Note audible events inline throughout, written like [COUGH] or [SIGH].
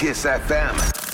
Kiss FM.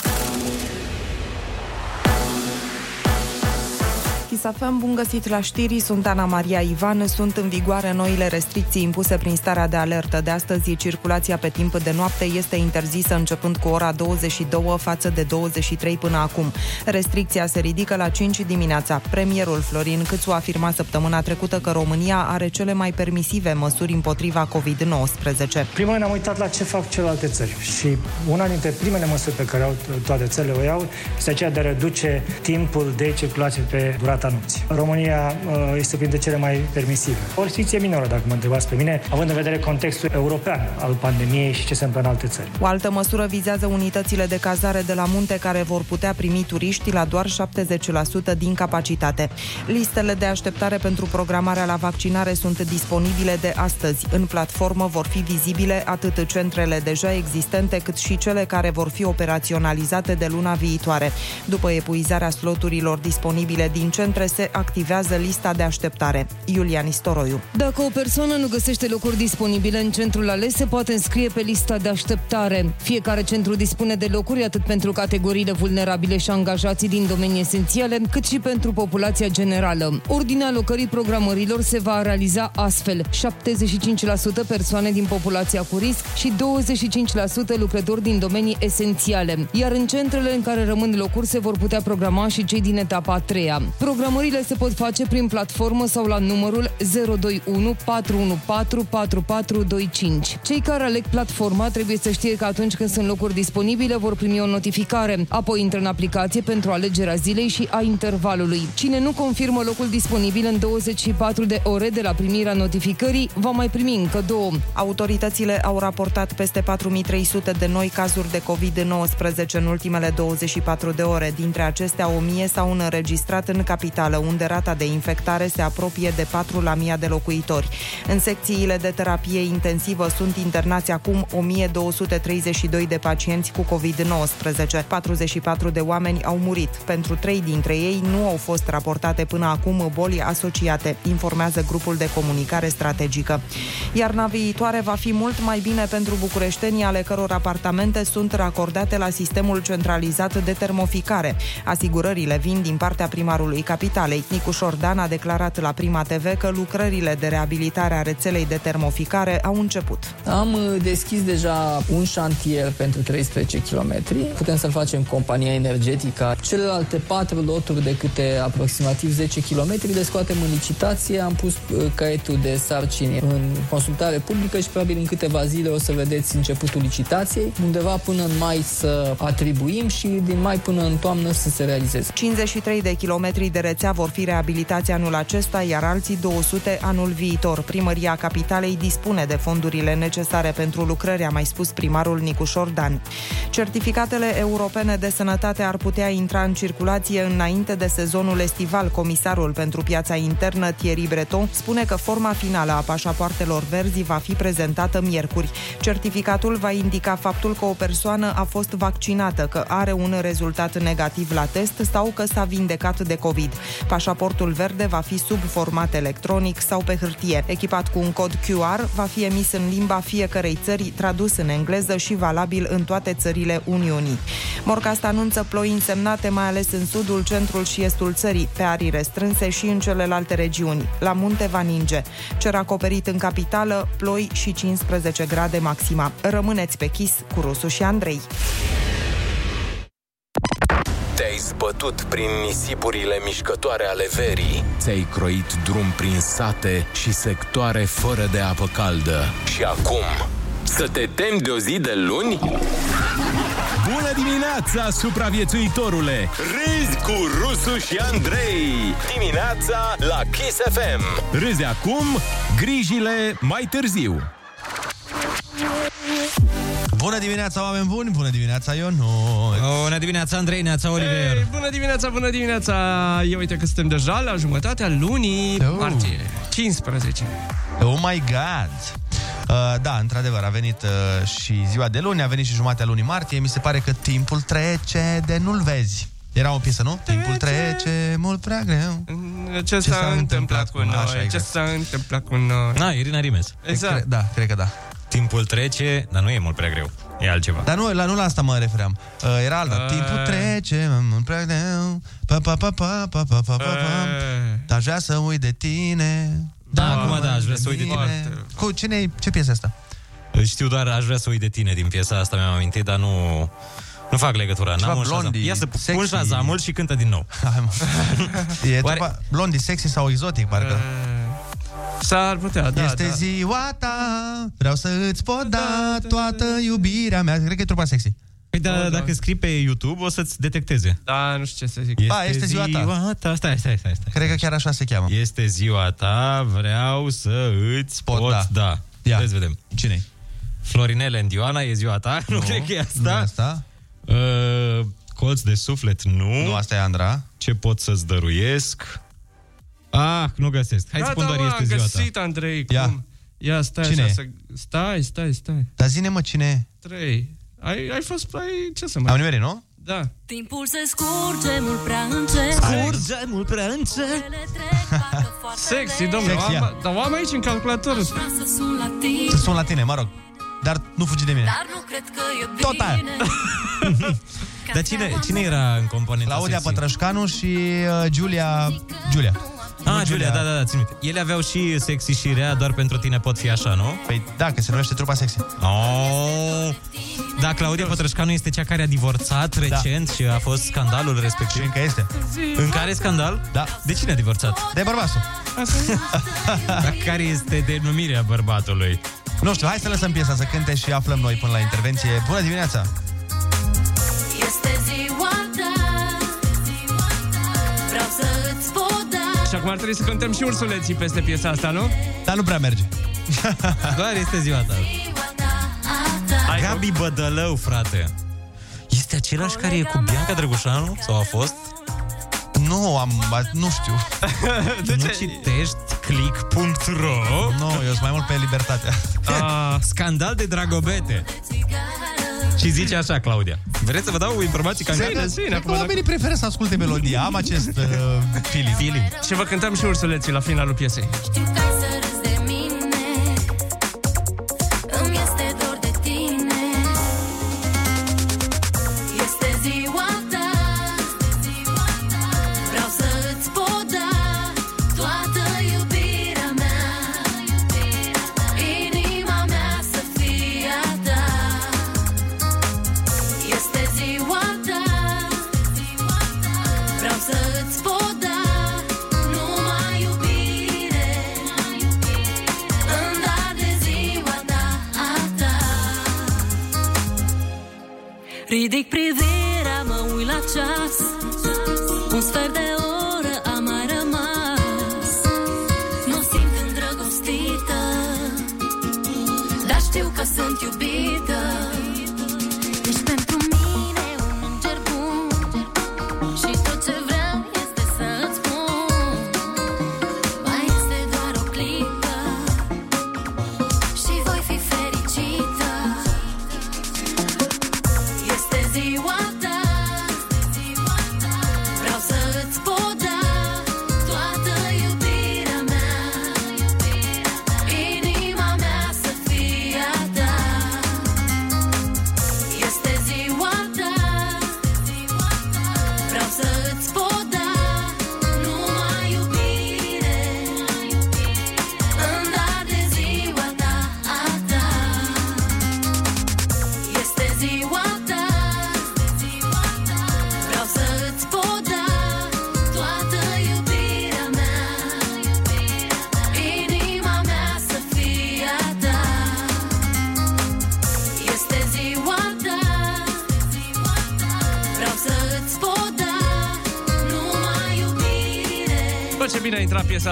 Chisafem, bun găsit la știri, sunt Ana Maria Ivan. Sunt în vigoare noile restricții impuse prin starea de alertă. De astăzi, circulația pe timp de noapte este interzisă începând cu ora 22 față de 23 până acum. Restricția se ridică la 5 dimineața. Premierul Florin Câțu afirma săptămâna trecută că România are cele mai permisive măsuri împotriva COVID-19. Prima ne-am uitat la ce fac celelalte țări și una dintre primele măsuri pe care au toate țările o iau este aceea de a reduce timpul de circulație pe durata durata nopții. România uh, este printre cele mai permisive. O restricție minoră, dacă mă întrebați pe mine, având în vedere contextul european al pandemiei și ce se întâmplă în alte țări. O altă măsură vizează unitățile de cazare de la munte care vor putea primi turiști la doar 70% din capacitate. Listele de așteptare pentru programarea la vaccinare sunt disponibile de astăzi. În platformă vor fi vizibile atât centrele deja existente, cât și cele care vor fi operaționalizate de luna viitoare. După epuizarea sloturilor disponibile din centre, centre se activează lista de așteptare. Iulian Istoroiu. Dacă o persoană nu găsește locuri disponibile în centrul ales, se poate înscrie pe lista de așteptare. Fiecare centru dispune de locuri atât pentru categoriile vulnerabile și angajații din domenii esențiale, cât și pentru populația generală. Ordinea alocării programărilor se va realiza astfel. 75% persoane din populația cu risc și 25% lucrători din domenii esențiale. Iar în centrele în care rămân locuri se vor putea programa și cei din etapa a treia. Programările se pot face prin platformă sau la numărul 021 414 4425. Cei care aleg platforma trebuie să știe că atunci când sunt locuri disponibile vor primi o notificare. Apoi intră în aplicație pentru alegerea zilei și a intervalului. Cine nu confirmă locul disponibil în 24 de ore de la primirea notificării va mai primi încă două. Autoritățile au raportat peste 4300 de noi cazuri de COVID-19 în ultimele 24 de ore. Dintre acestea, 1000 s-au înregistrat în capitală capitală, unde rata de infectare se apropie de 4 la mii de locuitori. În secțiile de terapie intensivă sunt internați acum 1232 de pacienți cu COVID-19. 44 de oameni au murit. Pentru trei dintre ei nu au fost raportate până acum boli asociate, informează grupul de comunicare strategică. Iarna viitoare va fi mult mai bine pentru bucureștenii ale căror apartamente sunt racordate la sistemul centralizat de termoficare. Asigurările vin din partea primarului capitalei. Nicu Șordan a declarat la Prima TV că lucrările de reabilitare a rețelei de termoficare au început. Am uh, deschis deja un șantier pentru 13 km. Putem să-l facem compania energetică. Celelalte patru loturi de câte aproximativ 10 km le scoatem în licitație. Am pus uh, caietul de sarcini în consultare publică și probabil în câteva zile o să vedeți începutul licitației. Undeva până în mai să atribuim și din mai până în toamnă să se realizeze. 53 de kilometri de rețea vor fi reabilitați anul acesta, iar alții 200 anul viitor. Primăria Capitalei dispune de fondurile necesare pentru lucrări, a mai spus primarul Nicu Șordan. Certificatele europene de sănătate ar putea intra în circulație înainte de sezonul estival. Comisarul pentru piața internă, Thierry Breton, spune că forma finală a pașapoartelor verzi va fi prezentată miercuri. Certificatul va indica faptul că o persoană a fost vaccinată, că are un rezultat negativ la test sau că s-a vindecat de COVID. COVID. Pașaportul verde va fi sub format electronic sau pe hârtie. Echipat cu un cod QR, va fi emis în limba fiecărei țări, tradus în engleză și valabil în toate țările Uniunii. Morcast anunță ploi însemnate mai ales în sudul, centrul și estul țării, pe arii restrânse și în celelalte regiuni. La munte va ninge. Cer acoperit în capitală, ploi și 15 grade maxima. Rămâneți pe chis cu Rusu și Andrei. Te-ai zbătut prin nisipurile mișcătoare ale verii, ți-ai croit drum prin sate și sectoare fără de apă caldă. Și acum, să te temi de o zi de luni? Bună dimineața, supraviețuitorule! Râzi cu Rusu și Andrei! Dimineața la Kiss FM! Râzi acum, grijile mai târziu! Bună dimineața, oameni buni! Bună dimineața, Ion! Bună dimineața, Andrei, neața, Oliver! Hey, bună dimineața, bună dimineața! Eu uite că suntem deja la jumătatea lunii oh. martie, 15. Oh my God! Uh, da, într-adevăr, a venit uh, și ziua de luni, a venit și jumatea lunii martie. Mi se pare că timpul trece de nu-l vezi. Era o piesă, nu? Trece. Timpul trece mult prea greu. Ce, ce s-a, s-a întâmplat cu noi? Așa, exact. Ce s-a întâmplat cu noi? Na, Irina Rimes. Exact. Cre- da, cred că da. Timpul trece, dar nu e mult prea greu. E altceva. Dar nu, la, nu la asta mă refeream. Uh, era alta. Uh. Timpul trece, mă plec de... Pa, pa, pa, pa, pa, pa, pa, pa, pa. Eh, Dar aș vrea să uit de tine. Da, acum da, aș vrea să uit de tine. Bine. Cu cine ce piesă e asta? Știu doar, aș vrea să uit de tine din piesa asta, mi-am amintit, dar nu... Nu fac legătura, Ceva n-am un Shazam. Blondie, Ia să pun sexy. Shazamul și cântă din nou. Hai, mă. [LAUGHS] E Oare- trupa Blondie sexy sau exotic, parcă. eh, S-ar putea, da, este da. ziua ta, vreau să îți pot da toată iubirea mea. Cred că e trupa sexy. Păi da, Oh, da. dacă scrii pe YouTube, o să-ți detecteze. Da, nu știu ce să zic. Ba, este ziua ta. ta. Stai, stai, stai, stai. Cred că chiar așa se cheamă. Este ziua ta, vreau să îți pot, Pot da. da. da. Ia. Ia. vedem. Cine Florinele în Dioana, e ziua ta? [LAUGHS] Nu, cred că e Nu e asta. asta? Uh, colț de suflet, nu. Nu, asta e Andra. Ce pot să-ți dăruiesc? Ah, nu găsesc. Hai să spun doar mă, este am ziua ta. găsit, Andrei, Ia. cum? Ia, stai Cine așa e? să... Stai, stai, stai. Dar zine mă cine e. Trei. Ai, ai fost... Ai, ce să Am mai... nimerit, nu? Da. Timpul se scurge mult prea încet Curge mult prea încet. Ele trec parcă foarte Sexy, lent. domnule. Sexy, Am, ia. dar o am aici în calculator. Vreau să sun la tine Să sun la tine, mă rog. Dar nu fugi de mine. Dar nu cred că e bine Tot aia. [LAUGHS] Dar cine, cine era în componenta Claudia sexy? Pătrășcanu și uh, Giulia... Giulia. Ah, Nu, Giulia, da, da, da, țin minte. Ele aveau și sexy și rea, doar pentru tine pot fi așa, nu? Păi da, că se numește trupa sexy. Oh. Da, Claudia Pătrășcanu este cea care a divorțat recent și a fost scandalul Și respectiv. încă este. În care scandal? Da. De cine a divorțat? De bărbatul. [LAUGHS] Dar care este denumirea bărbatului? Nu știu, hai să lăsăm piesa să cânte și aflăm noi până la intervenție. Bună dimineața! Este ziua acum ar trebui să cântăm și ursuleții peste piesa asta, nu? Dar nu prea merge. [LAUGHS] Doar este ziua ta. ziua ta, a ta Hai, Gabi Bădălău, frate. Este același care e cu Bianca Drăgușanu? Sau a fost? Nu, am... Nu știu. [LAUGHS] De nu ce? citești click.ro Nu, eu sunt mai mult pe libertatea. [LAUGHS] Ah, Scandal de dragobete. Și zice așa, Claudia. Vreți să vă dau informații ca Zine, mine? zine, Cred că acum, dacă- oamenii preferă să asculte melodia. Am acest uh, feeling. Feeling. Și vă cântăm și ursuleții la finalul piesei. Știu că ai să râzi Ridic privirea, mă uit la ceas. Un sfert de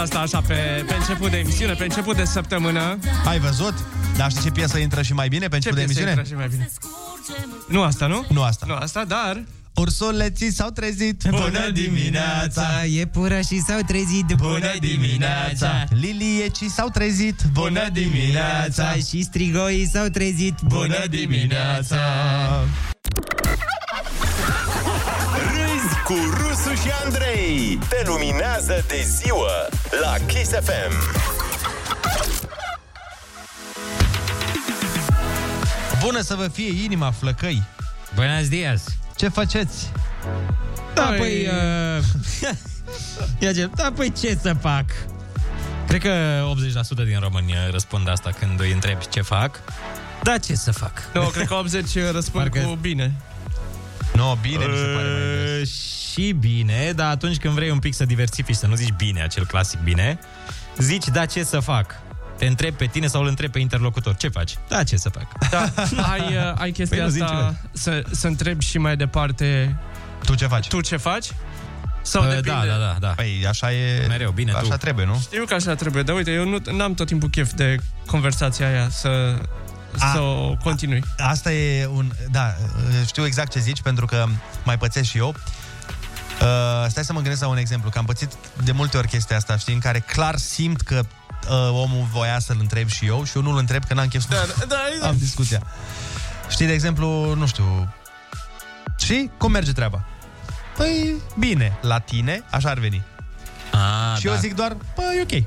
asta așa pe, pe început de emisiune, pe început de săptămână. Ai văzut? Dar știi ce piesă intră și mai bine pe Ce început de piesă emisiune? intră și mai bine? Nu asta, nu? Nu asta. Nu asta, dar... Ursuleții s-au trezit Iepurașii s-au trezit Liliecii s-au trezit Și strigoii s-au trezit Râzi cu Rusu și Andrei. Te luminează de ziua la Kiss FM. Bună să vă fie inima, flăcăi! Buenos dias! Ce faceți? Da, păi... [LAUGHS] Uh... [LAUGHS] Ia ce, da, păi ce să fac? Cred că 80% din români răspund asta când îi întrebi ce fac. Da, ce să fac? Nu, cred că 80 răspund Parcă- cu bine. No, bine, mi se pare mai Uh, și bine, dar atunci când vrei un pic să diversifici, să nu zici bine, acel clasic bine, zici, da, ce să fac? Te întrebi pe tine sau îl întrebi pe interlocutor. Ce faci? Da, ce să fac? Da, ai, [LAUGHS] uh, ai chestia Păi nu, zi asta să, să întrebi și mai departe Tu ce faci? tu ce faci? Sau Uh, depinde? da, da, da, da. Păi așa e... Mereu, bine, Așa tu. trebuie, nu? Știu că așa trebuie, dar uite, eu nu am tot timpul chef de conversația aia să, A- să o continui. Asta e un... Da, știu exact ce zici, pentru că mai pățesc și eu. Uh, stai să mă gândesc la un exemplu, că am pățit de multe ori chestia asta, știi, în care clar simt că uh, omul voia să-l întreb și eu și eu nu-l întreb că n-am chef să Da, da, exact. am discuția. Știi, de exemplu, nu știu... Și cum merge treaba? Păi, bine, la tine, așa ar veni. A, și da. eu zic doar, păi, ok.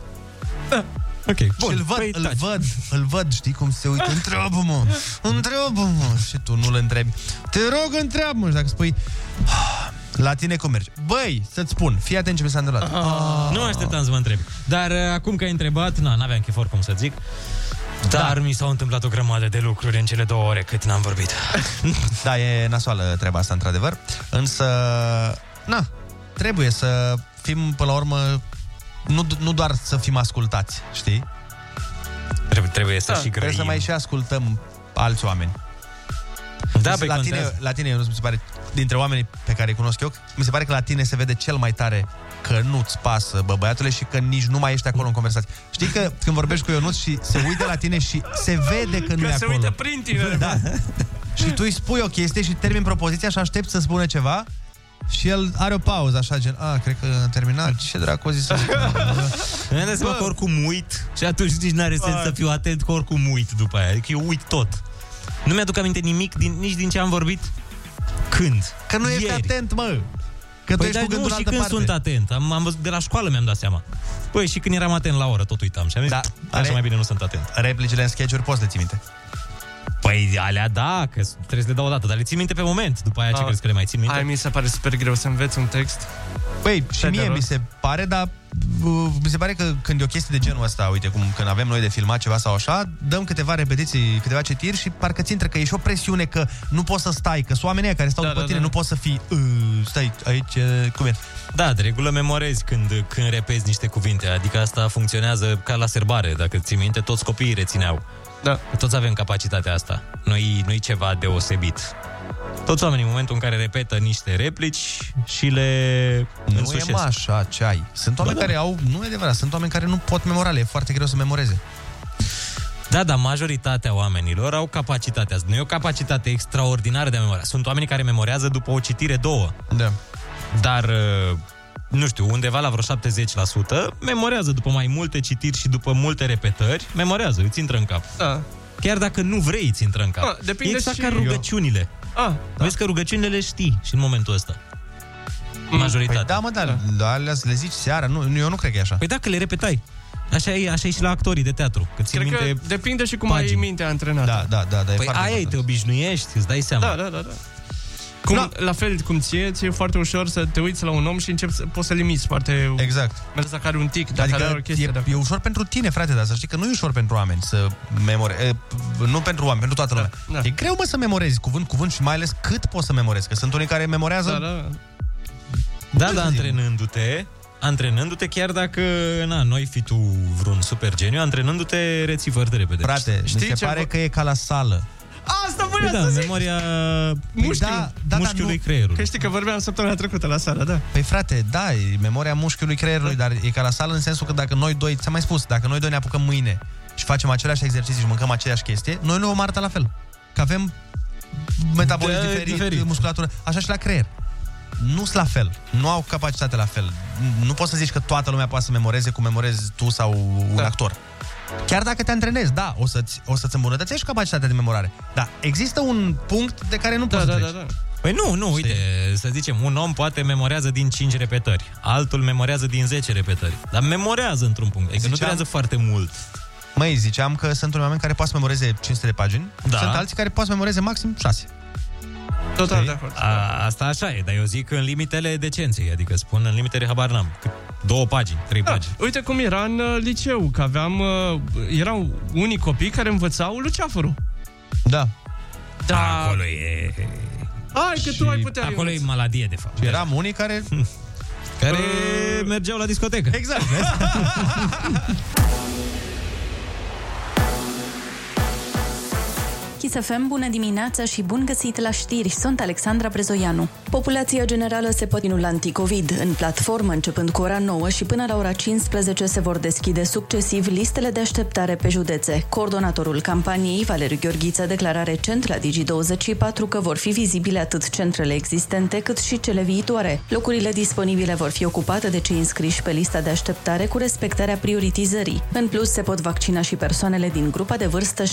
Ok, Și bun. îl văd, Păi, îl taci. văd, îl văd, știi cum se uită, întreabă-mă, întreabă-mă. Și tu nu-l întrebi. Te rog, întreabă-mă. Și dacă spui, "Ah, la tine cum merge? Băi, să-ți spun, fii atent ce mi s-a întâmplat. Ah. Nu așteptam să mă întreb. Dar uh, acum că ai întrebat, na, n-aveam chef oricum să zic, Da. dar mi s-au întâmplat o grămadă de lucruri în cele două ore cât n-am vorbit. [LAUGHS] Da, e nasoală treaba asta, într-adevăr. Însă, na, trebuie să fim, până la urmă, nu, nu doar să fim ascultați, știi? Trebuie, trebuie să Da, și grăim. trebuie să mai și ascultăm alți oameni. Da, Deci pe la tine, la tine, nu mi se pare, dintre oamenii pe care îi cunosc eu, mi se pare că la tine se vede cel mai tare că nu-ți pasă, bă, băiatule, și că nici nu mai ești acolo în conversație. Știi că când vorbești cu Ionuț și se uită la tine și se vede că nu Că e se acolo. uită prin tine. Da. [LAUGHS] și tu îi spui o chestie și termin propoziția și aștepți să spună ceva și el are o pauză, așa, gen, a, cred că am terminat, ce dracu a zis ăsta?" [LAUGHS] Mi-am dat seama că oricum uit și atunci nici n-are sens Bă. să fiu atent că oricum uit după aia. Adică eu uit tot. Nu mi-aduc aminte nimic din, nici din ce am vorbit. Când? Că nu ești Ieri. atent, mă! Că tu Păi ești dar cu gândul nu, în și altă când parte. sunt atent. Am, am văzut de la școală mi-am dat seama. Păi și când eram atent la oră, tot uitam. Și am zis, Da, da, așa are- mai bine nu sunt atent. Replicile în sketch-uri poți să le ții minte. Păi alea da, că trebuie să le dau o dată, dar le ții minte pe moment. După aia ce Ah. crezi că le mai ții minte? Ai, mi se pare super greu să înveți un text. Păi, și Pe de mie mi rost. se pare, dar uh, mi se pare că când e o chestie de genul ăsta, uite, cum când avem noi de filmat ceva sau așa, dăm câteva repetiții, câteva citiri și parcă ți intră că e și o presiune că nu poți să stai, că sunt oamenii ăia care stau Da, după da, tine, da. nu poți să fii, uh, stai aici, uh, cum e? Da, de regulă memorezi când, când repezi niște cuvinte. Adică asta funcționează ca la serbare. Dacă ții minte, toți copiii rețineau. Da. Toți avem capacitatea asta. Nu-i, nu-i ceva deosebit. Toți oamenii, în momentul în care repetă niște replici și le Nu însușesc. e mă așa, ce ai. Sunt oameni Ba da. care au, nu e adevărat, sunt oameni care nu pot memora, le e foarte greu să memoreze. Da, dar majoritatea oamenilor au capacitatea asta. Nu e o capacitate extraordinară de a memora. Sunt oameni care memorează după o citire, două. Da. Dar, uh, nu știu, undeva la vreo 70% memorează după mai multe citiri și după multe repetări, memorează, îți intră în cap. Da. Chiar dacă nu vrei, îți intră în cap. Ah, depinde e exact și- ca rugăciunile. Ah, Da. Vezi că rugăciunile le știi și în momentul ăsta. Majoritatea. Păi da, mă, da, da. alea le zici seara, nu, nu, eu nu cred că e așa. Păi dacă le repetai. Așa e, așa e și la actorii de teatru. Că țin Cred că minte depinde și cum ai pagini. mintea antrenată. Da, da, da, da e Păi foarte aia e, important. te obișnuiești, îți dai seama. Da, da, da, da. Cum, Da. La fel cum ție, ți-e foarte ușor să te uiți la un om și începi să poți să limiți foarte... Exact. Mergi dacă are un tic, dacă are o Adică chestie. e, dacă... e ușor pentru tine, frate, dar să știi că nu e ușor pentru oameni să memorezi. E, nu pentru oameni, pentru toată lumea. da. E greu, mă, să memorezi cuvânt, cuvânt și mai ales cât poți să memorezi. Că sunt unii care memorează... Da, da. Da, da, antrenându-te, antrenându-te chiar dacă, na, noi fi tu vreun super geniu, antrenându-te reții foarte repede. Frate, Știi mi se ce pare vă- că e ca la sală. Asta Păi voiam da, să zic! memoria Mușchiul. da, da, mușchiului nu. creierului. Că știi că vorbeam săptămâna trecută la sală, da. Păi frate, da, e memoria mușchiului creierului, dar e ca la sală în sensul că dacă noi doi, ți-am mai spus, dacă noi doi ne apucăm mâine și facem aceleași exerciții și mâncăm aceeași chestie, noi nu vom arăta la fel. Că avem metabolism Da, diferit, diferit. musculatură, așa și la creier. Nu sunt la fel, nu au capacitate la fel. Nu poți să zici că toată lumea poate să memoreze cum memorezi tu sau un Da. actor. Chiar dacă te antrenezi, da, o să-ți, o să-ți îmbunătățești capacitatea de memorare. Da, există un punct de care nu Da, poți da, să da, treci. da. Păi nu, nu, uite, să zicem, un om poate memorează din 5 repetări, altul memorează din 10 repetări, dar memorează într-un punct, adică nu Ziceam- durează foarte mult. Măi, ziceam că sunt unii oameni care poate să memoreze 500 de pagini, Da. sunt alții care poate să memoreze maxim 6. Total de acord. A, asta așa e, dar eu zic în limitele decenței, adică spun în limitele habar n-am. Cât- Două pagini, trei Da, pagini. uite cum era în uh, liceu, că aveam, uh, erau unii copii care învățau luceafărul. Da. Da. Acolo e... Hai că tu ai putea. Acolo e maladie, de fapt. Și eram unii care... Care mergeau la discotecă. Exact, [LAUGHS] Kiss FM, bună dimineața și bun găsit la știri. Sunt Alexandra Brezoianu. Populația generală se poate la anticovid. În platformă, începând cu ora 9 și până la ora 15, se vor deschide succesiv listele de așteptare pe județe. Coordonatorul campaniei, Valeriu Gheorghiță, declara recent la Digi24 că vor fi vizibile atât centrele existente cât și cele viitoare. Locurile disponibile vor fi ocupate de cei înscriși pe lista de așteptare cu respectarea prioritizării. În plus, se pot vaccina și persoanele din grupa de vârstă 16-18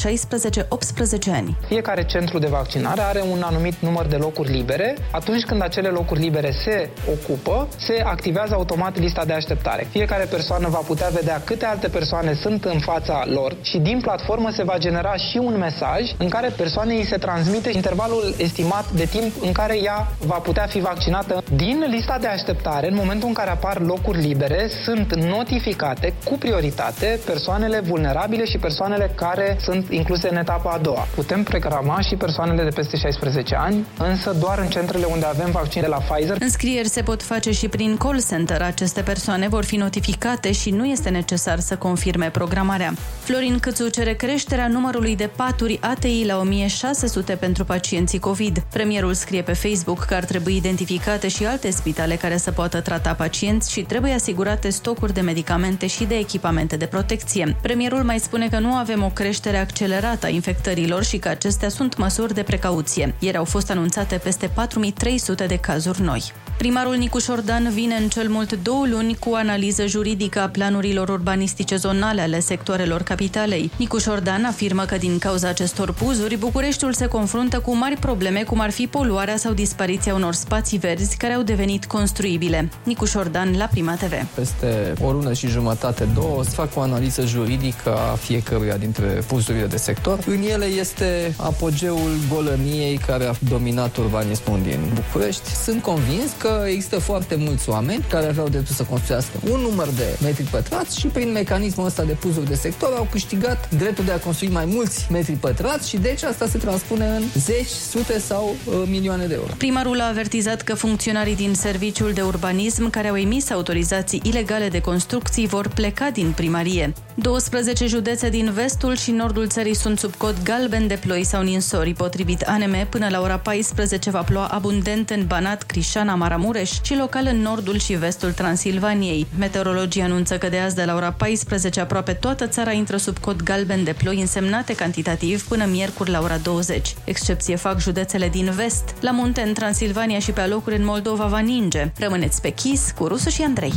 ani. Fiecare centru de vaccinare are un anumit număr de locuri libere. Atunci când acele locuri libere se ocupă, se activează automat lista de așteptare. Fiecare persoană va putea vedea câte alte persoane sunt în fața lor și din platformă se va genera și un mesaj în care persoanei îi se transmite intervalul estimat de timp în care ea va putea fi vaccinată. Din lista de așteptare, în momentul în care apar locuri libere, sunt notificate cu prioritate persoanele vulnerabile și persoanele care sunt incluse în etapa a doua. Putem programa și persoanele de peste 16 ani, însă doar în centrele unde avem vaccin de la Pfizer. Înscrieri se pot face și prin call center. Aceste persoane vor fi notificate și nu este necesar să confirme programarea. Florin Câțu cere creșterea numărului de paturi ATI la 1600 pentru pacienții COVID. Premierul scrie pe Facebook că ar trebui identificate și alte spitale care să poată trata pacienți și trebuie asigurate stocuri de medicamente și de echipamente de protecție. Premierul mai spune că nu avem o creștere accelerată a infectărilor și că acestea sunt măsuri de precauție. Ieri au fost anunțate peste 4300 de cazuri noi. Primarul Nicuș Șordan vine în cel mult două luni cu o analiză juridică a planurilor urbanistice zonale ale sectoarelor capitalei. Nicuș Șordan afirmă că din cauza acestor puzuri, Bucureștiul se confruntă cu mari probleme, cum ar fi poluarea sau dispariția unor spații verzi care au devenit construibile. Nicuș Șordan la Prima TV. Peste o lună și jumătate, două, o să fac o analiză juridică a fiecăruia dintre puzurile de sector. În ele este apogeul golăniei care a dominat urbanismul din București. Sunt convins că există foarte mulți oameni care aveau dreptul să construiască un număr de metri pătrați și prin mecanismul ăsta de puzuri de sector au câștigat dreptul de a construi mai mulți metri pătrați și deci asta se transpune în zeci, sute sau uh, milioane de euro. Primarul a avertizat că funcționarii din serviciul de urbanism care au emis autorizații ilegale de construcții vor pleca din primărie. 12 județe din vestul și nordul țării sunt sub cod galben de ploi sau ninsori. Potrivit ANM, până la ora 14 va ploua abundent în Banat, Crișana, Maramureș și local în nordul și vestul Transilvaniei. Meteorologii anunță că de azi de la ora 14 aproape toată țara intră sub cod galben de ploi însemnate cantitativ până miercuri la ora 20. Excepție fac județele din vest. La munte în Transilvania și pe alocuri în Moldova va ninge. Rămâneți pe chis cu Rusu și Andrei.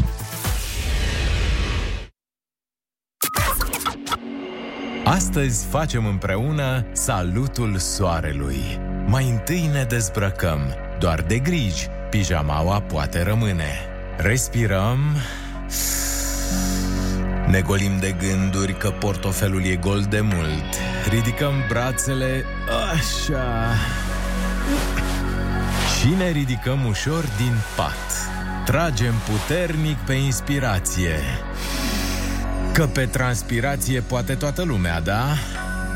Astăzi facem împreună salutul soarelui. Mai întâi ne dezbrăcăm. Doar de griji, pijamaua poate rămâne. Respirăm. Ne golim de gânduri că portofelul e gol de mult. Ridicăm brațele așa. Și ne ridicăm ușor din pat. Tragem puternic pe inspirație. Că pe transpirație poate toată lumea, da?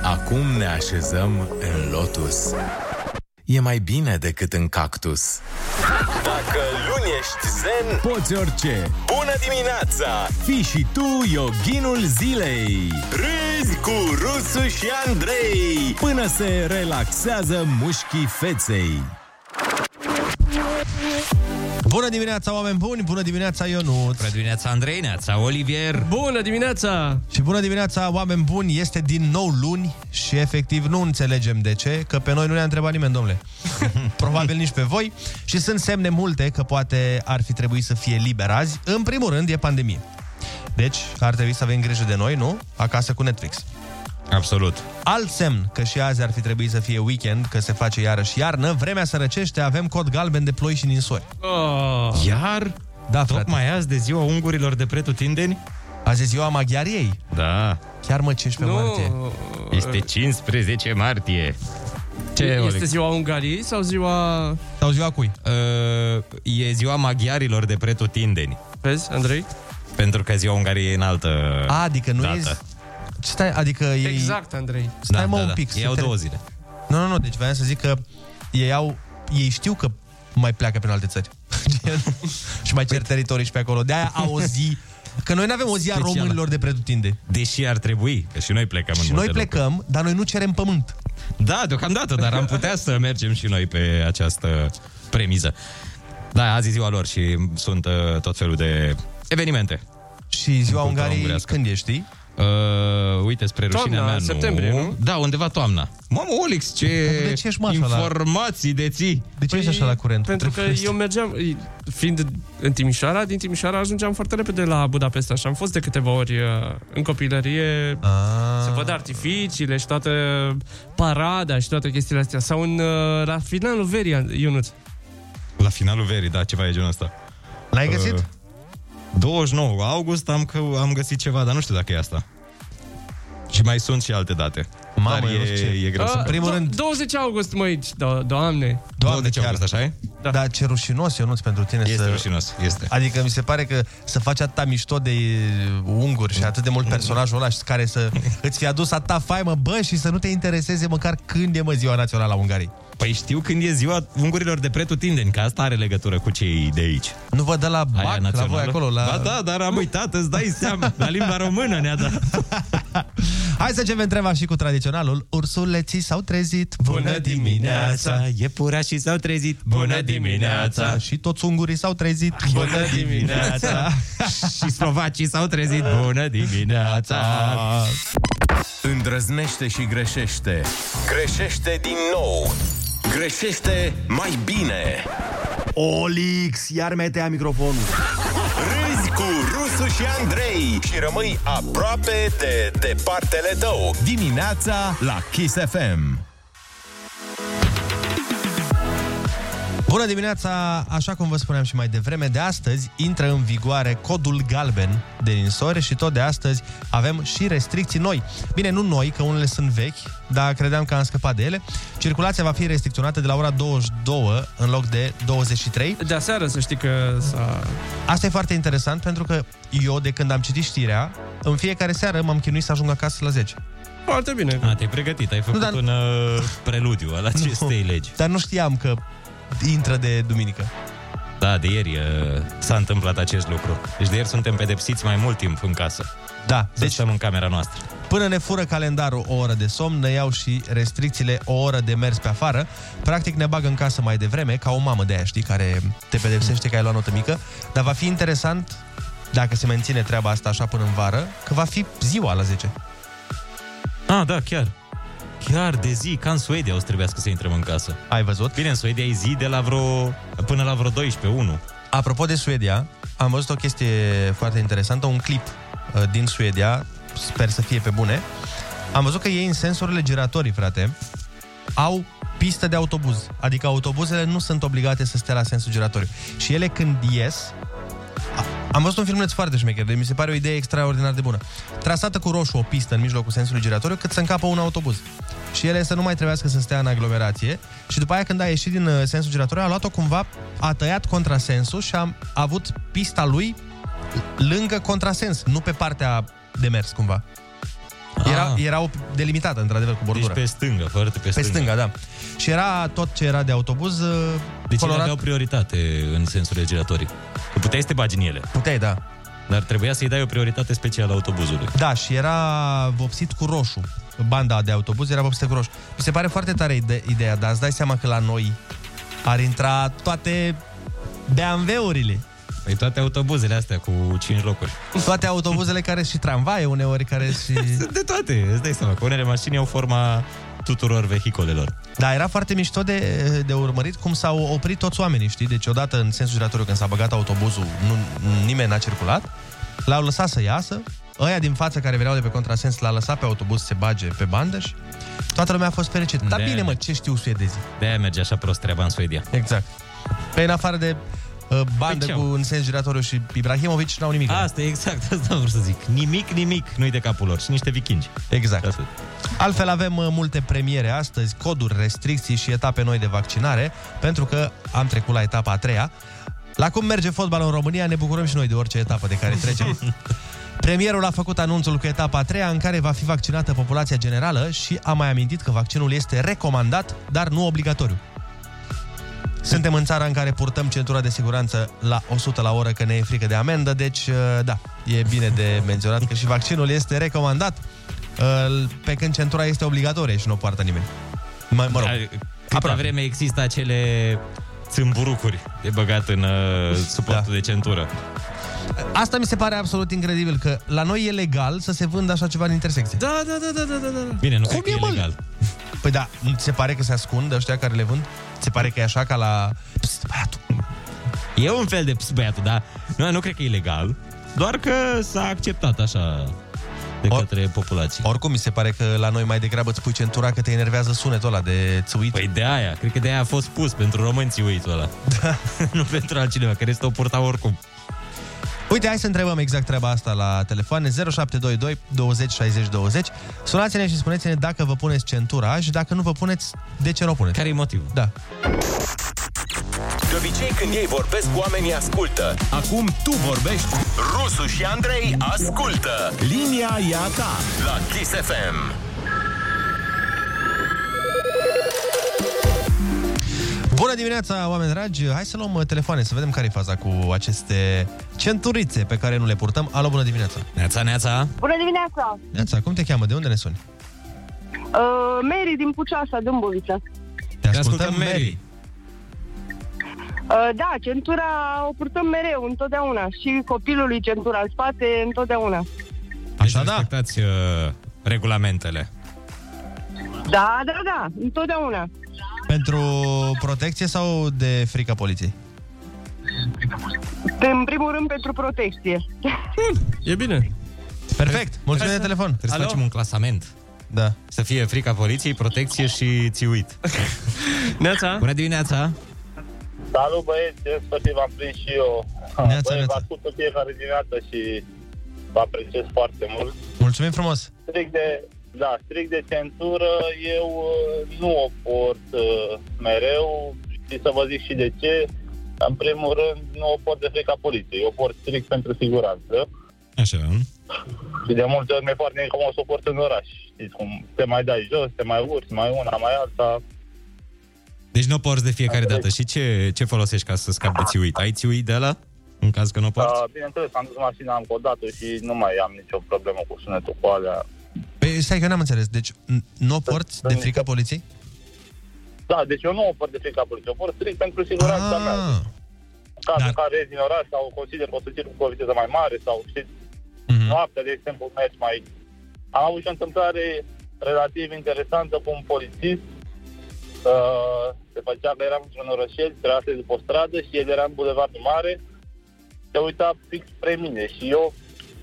Acum ne așezăm în lotus. E mai bine decât în cactus. Dacă luni ești zen, poți orice. Bună dimineața! Fii și tu yoghinul zilei. Râzi cu Rusu și Andrei până se relaxează mușchii feței. Bună dimineața, oameni buni! Bună dimineața, Ionut! Bună dimineața, Andrei, neața, Olivier! Bună dimineața! Și bună dimineața, oameni buni! Este din nou luni și efectiv nu înțelegem de ce, că pe noi nu ne-a întrebat nimeni, domnule. [LAUGHS] Probabil nici pe voi. Și sunt semne multe că poate ar fi trebuit să fie liber azi. În primul rând e pandemie. Deci ar trebui să avem grijă de noi, nu? Acasă cu Netflix. Absolut. Alt semn că și azi ar fi trebuit să fie weekend, că se face iarăși iarnă, vremea să răcește, avem cod galben de ploi și ninsori. Oh. Iar? Da, Tocmai azi de ziua ungurilor de pretutindeni? Azi e ziua maghiariei. Da. Chiar mă, 15 Nu. martie. Este 15 martie. Ce, este Olex? ziua Ungariei sau ziua... Sau ziua cui? Uh, e ziua maghiarilor de pretutindeni. Vezi, Andrei? Pentru că ziua Ungariei e în altă A, adică nu dată. e... Ce stai, adică ei... Exact, Andrei. Stai Da, mă da, un da. pic. Ei să au te- două zile. Nu, nu, nu, deci voiam să zic că ei au... Ei știu că mai pleacă prin alte țări. [LAUGHS] și mai cer teritorii și pe acolo. De-aia au o zi... Că noi nu avem o zi a Specială. românilor de pretutinde. Deși ar trebui, că și noi plecăm în Și noi multe plecăm, dar noi nu cerem pământ. Da, deocamdată, dar am putea să mergem și noi pe această premiză. Da, azi e ziua lor și sunt uh, tot felul de evenimente. Și ziua În cultura Ungariei ungurească. când e, știi? Uh, uite, spre rușinea Toamna, mea, septembrie, nu? Da, undeva toamna. Mamă, Olix, ce, De ce ești, mă, așa la- informații de ții. De ce ești așa la curent? Pentru că Trebuie să- eu mergeam, fiind în Timișoara, din Timișoara ajungeam foarte repede la Budapesta și am fost de câteva ori uh, în copilărie Ah. să văd artificiile și toată parada și toate chestiile astea. Sau în, uh, la finalul verii, Ionuț. La finalul verii, da, ceva e genul ăsta. L-ai găsit? Uh, 29 august am, că, am găsit ceva, dar nu știu dacă e asta. Și mai sunt și alte date. Mamă, dar eu nu e, știu ce. e greu să... în primul do- rând- 20 august, măi, do- doamne. Doamne, 20 august, așa e? Da. Dar ce rușinos, Ionuț, pentru tine Este să... rușinos, este. Adică mi se pare că să faci atâta mișto de uh, unguri și atât de mult personajul ăla și care să [LAUGHS] îți fi adus atâta faimă, bă, și să nu te intereseze măcar când e mă ziua națională a Ungariei. Păi știu când e ziua ungurilor de pretutindeni, că asta are legătură cu cei de aici. Nu vă dă la Aia BAC, la națională? voi acolo, la... Ba da, dar am uitat, îți dai seama. La limba română ne-a dat. [LAUGHS] Hai să începem treaba și cu tradiționalul. Ursuleții s-au trezit. Iepurașii s-au trezit. Și toți ungurii s-au trezit. și slovacii s-au trezit. Bună dimineața! Îndrăznește și greșește. Greșește din nou. Greșește mai bine. Olix, iar metea microfonul. Râzi cu Rusu și Andrei și rămâi aproape de departele tău. Dimineața la Kiss FM. Bună dimineața! Așa cum vă spuneam și mai devreme, de astăzi intră în vigoare codul galben de ninsori și tot de astăzi avem și restricții noi. Bine, nu noi, că unele sunt vechi, dar credeam că am scăpat de ele. Circulația va fi restricționată de la ora 22 în loc de 23. De aseară să știi că s-a... Asta e foarte interesant pentru că eu, de când am citit știrea, în fiecare seară m-am chinuit să ajung acasă la 10. Foarte bine. A, te-ai pregătit, ai făcut Nu, dar- un uh, preludiu al acestei legi. Dar nu știam că intră de duminică. Da, de ieri uh, s-a întâmplat acest lucru. Deci de ieri suntem pedepsiți mai mult timp în casă. Da, Să deci... stăm în camera noastră. Până ne fură calendarul o oră de somn, ne iau și restricțiile o oră de mers pe afară. Practic ne bagă în casă mai devreme, ca o mamă de aia, știi, care te pedepsește că ai luat notă mică. Dar va fi interesant, dacă se menține treaba asta așa până în vară, că va fi ziua la 10. Ah, da, chiar. Chiar de zi, ca în Suedia o să trebuiască să intrăm în casă. Ai văzut? Bine, în Suedia e zi de la vreo... până la vreo 12, 1. Apropo de Suedia, am văzut o chestie foarte interesantă, un clip uh, din Suedia, sper să fie pe bune. Am văzut că ei în sensurile giratorii, frate, au pistă de autobuz. Adică autobuzele nu sunt obligate să stea la sensul giratoriu. Și ele când ies, a- am văzut un filmuleț foarte șmecher, de mi se pare o idee extraordinar de bună. Trasată cu roșu o pistă în mijlocul sensului giratoriu, cât să încapă un autobuz. Și ele să nu mai trebuiască să stea în aglomerație. Și după aia, când a ieșit din uh, sensul giratoriu, a luat-o cumva, a tăiat contrasensul și a avut pista lui lângă contrasens, nu pe partea de mers, cumva. Era, era o delimitată, într-adevăr, cu bordură. Ah. Deci pe stânga, foarte pe Pe stânga. stânga, da. Și era tot ce era de autobuz uh, Deci ele colorat. aveau prioritate în sensurile giratorii. Că puteai să te bagi în ele. Puteai, da. Dar trebuia să-i dai o prioritate specială autobuzului. Da, și era vopsit cu roșu. Banda de autobuz era vopsită cu roșu. Mi se pare foarte tare ide- ideea, dar îți dai seama că la noi ar intra toate BMW-urile. Păi toate autobuzele astea cu 5 locuri. Toate autobuzele care și tramvaie uneori care și... Sunt [LAUGHS] de toate, îți dai seama că unele mașini au forma tuturor vehicolelor. Da, era foarte mișto de, de urmărit cum s-au oprit toți oamenii, știi? Deci odată în sensul giratoriu când s-a băgat autobuzul, nu, nimeni n-a circulat, l-au lăsat să iasă, ăia din față care veneau de pe contrasens l-a lăsat pe autobuz să se bage pe bandă și toată lumea a fost fericită. Dar De-aia bine mă, ce știu suedezii? De-aia merge așa prost treaba în Suedia. Exact. Pe în afară de uh, bandă Păi cu ce au? un sens giratoriu și Ibrahimovic n-au nimic. Asta e exact, [LAUGHS] asta vreau să zic. Nimic, nimic nu-i de capul lor. Și niște vikingi. Exact. Atât. Altfel avem uh, multe premiere astăzi, coduri, restricții și etape noi de vaccinare, pentru că am trecut la etapa a treia. La cum merge fotbalul în România, ne bucurăm și noi de orice etapă de care trecem. [LAUGHS] Premierul a făcut anunțul cu etapa a treia în care va fi vaccinată populația generală și a mai amintit că vaccinul este recomandat, dar nu obligatoriu. Suntem în țara în care purtăm centura de siguranță la 100 la oră că ne e frică de amendă, deci uh, da, e bine de menționat că și vaccinul este recomandat, uh, pe când centura este obligatorie și nu o poartă nimeni. Mă, mă rog, Câta aproape. vreme există acele țâmburucuri de băgat în uh, suportul da. de centură. Asta mi se pare absolut incredibil, că la noi e legal să se vândă așa ceva în intersecție. Da, da, da, da, da, da, da. Bine, nu Cum cred că e, e mă? legal. Păi da, nu ți se pare că se ascund ăștia care le vând? Ți se pare că e așa ca la... Pst, băiatul. E un fel de ps, băiatul, dar nu, nu cred că e legal. Doar că s-a acceptat așa de Or- către populație. Oricum, mi se pare că la noi mai degrabă îți pui centura că te enervează sunetul ăla de țuit. Păi de aia, cred că de aia a fost pus pentru români țiuitul ăla. Da. [LAUGHS] nu pentru altcineva, care este o purta oricum. Uite, hai să întrebăm exact treaba asta la telefon 0722 20 60 20. Sunați-ne și spuneți-ne dacă vă puneți centura și dacă nu vă puneți, de ce nu o puneți. Care e motivul? Da. De obicei când ei vorbesc, oamenii ascultă. Acum tu vorbești. Rusu și Andrei ascultă. Linia e a ta. La Kiss FM. Bună dimineața, oameni dragi! Hai să luăm uh, telefoane, să vedem care e faza cu aceste centurițe pe care nu le purtăm. Alo, bună dimineața! Neața, neața! Bună dimineața! Neața, cum te cheamă? De unde ne suni? Uh, Mary din Puceasa, Dâmbovița. Te ascultăm, Mary. Uh, da, centura o purtăm mereu, întotdeauna. Și copilului centura în spate, întotdeauna. Așa, deci respectați uh, regulamentele. Da, da, da, întotdeauna. Pentru protecție sau de frica poliției? În primul rând pentru protecție. E bine. Perfect, mulțumim de telefon. Trebuie să Alo? facem un clasament. Da. Să fie frica poliției, protecție și țiuit. Neața? Bună dimineața! Salut băieți, în sfârșit v-am prins și eu. Neața, Băi, neața. vă ascult în fiecare dimineață și vă apreciez foarte mult. Mulțumim frumos! Strict de, da, strict de centură, eu uh, nu o port uh, mereu și să vă zic și de ce. În primul rând, nu o port de frica poliției, o port strict pentru siguranță. Așa. Și de multe ori mi-e foarte incomod să o port în oraș. Știți cum, te mai dai jos, te mai urci, mai una, mai alta. Deci nu porți de fiecare dată. Și ce, ce folosești ca să scapi de țiuit? Ai țiuit de la? În caz că nu porți? Uh, bineînțeles, am dus mașina, am codat și nu mai am nicio problemă cu sunetul cu alea. Păi, stai că n-am înțeles. Deci, n- nu o porți de frica poliției? Da, deci eu nu o port de frica poliției, o port strict pentru siguranța Ah. mea. În cazul în care rezi în oraș sau consider că o să circul cu o viteză mai mare sau știți, Mhm. noaptea, de exemplu, mergi mai... Am avut și o întâmplare relativ interesantă cu un polițist. Uh, se făcea că eram într-un orășel, trebuia să după o stradă și el era în bulevardul mare. Se uita fix spre mine și eu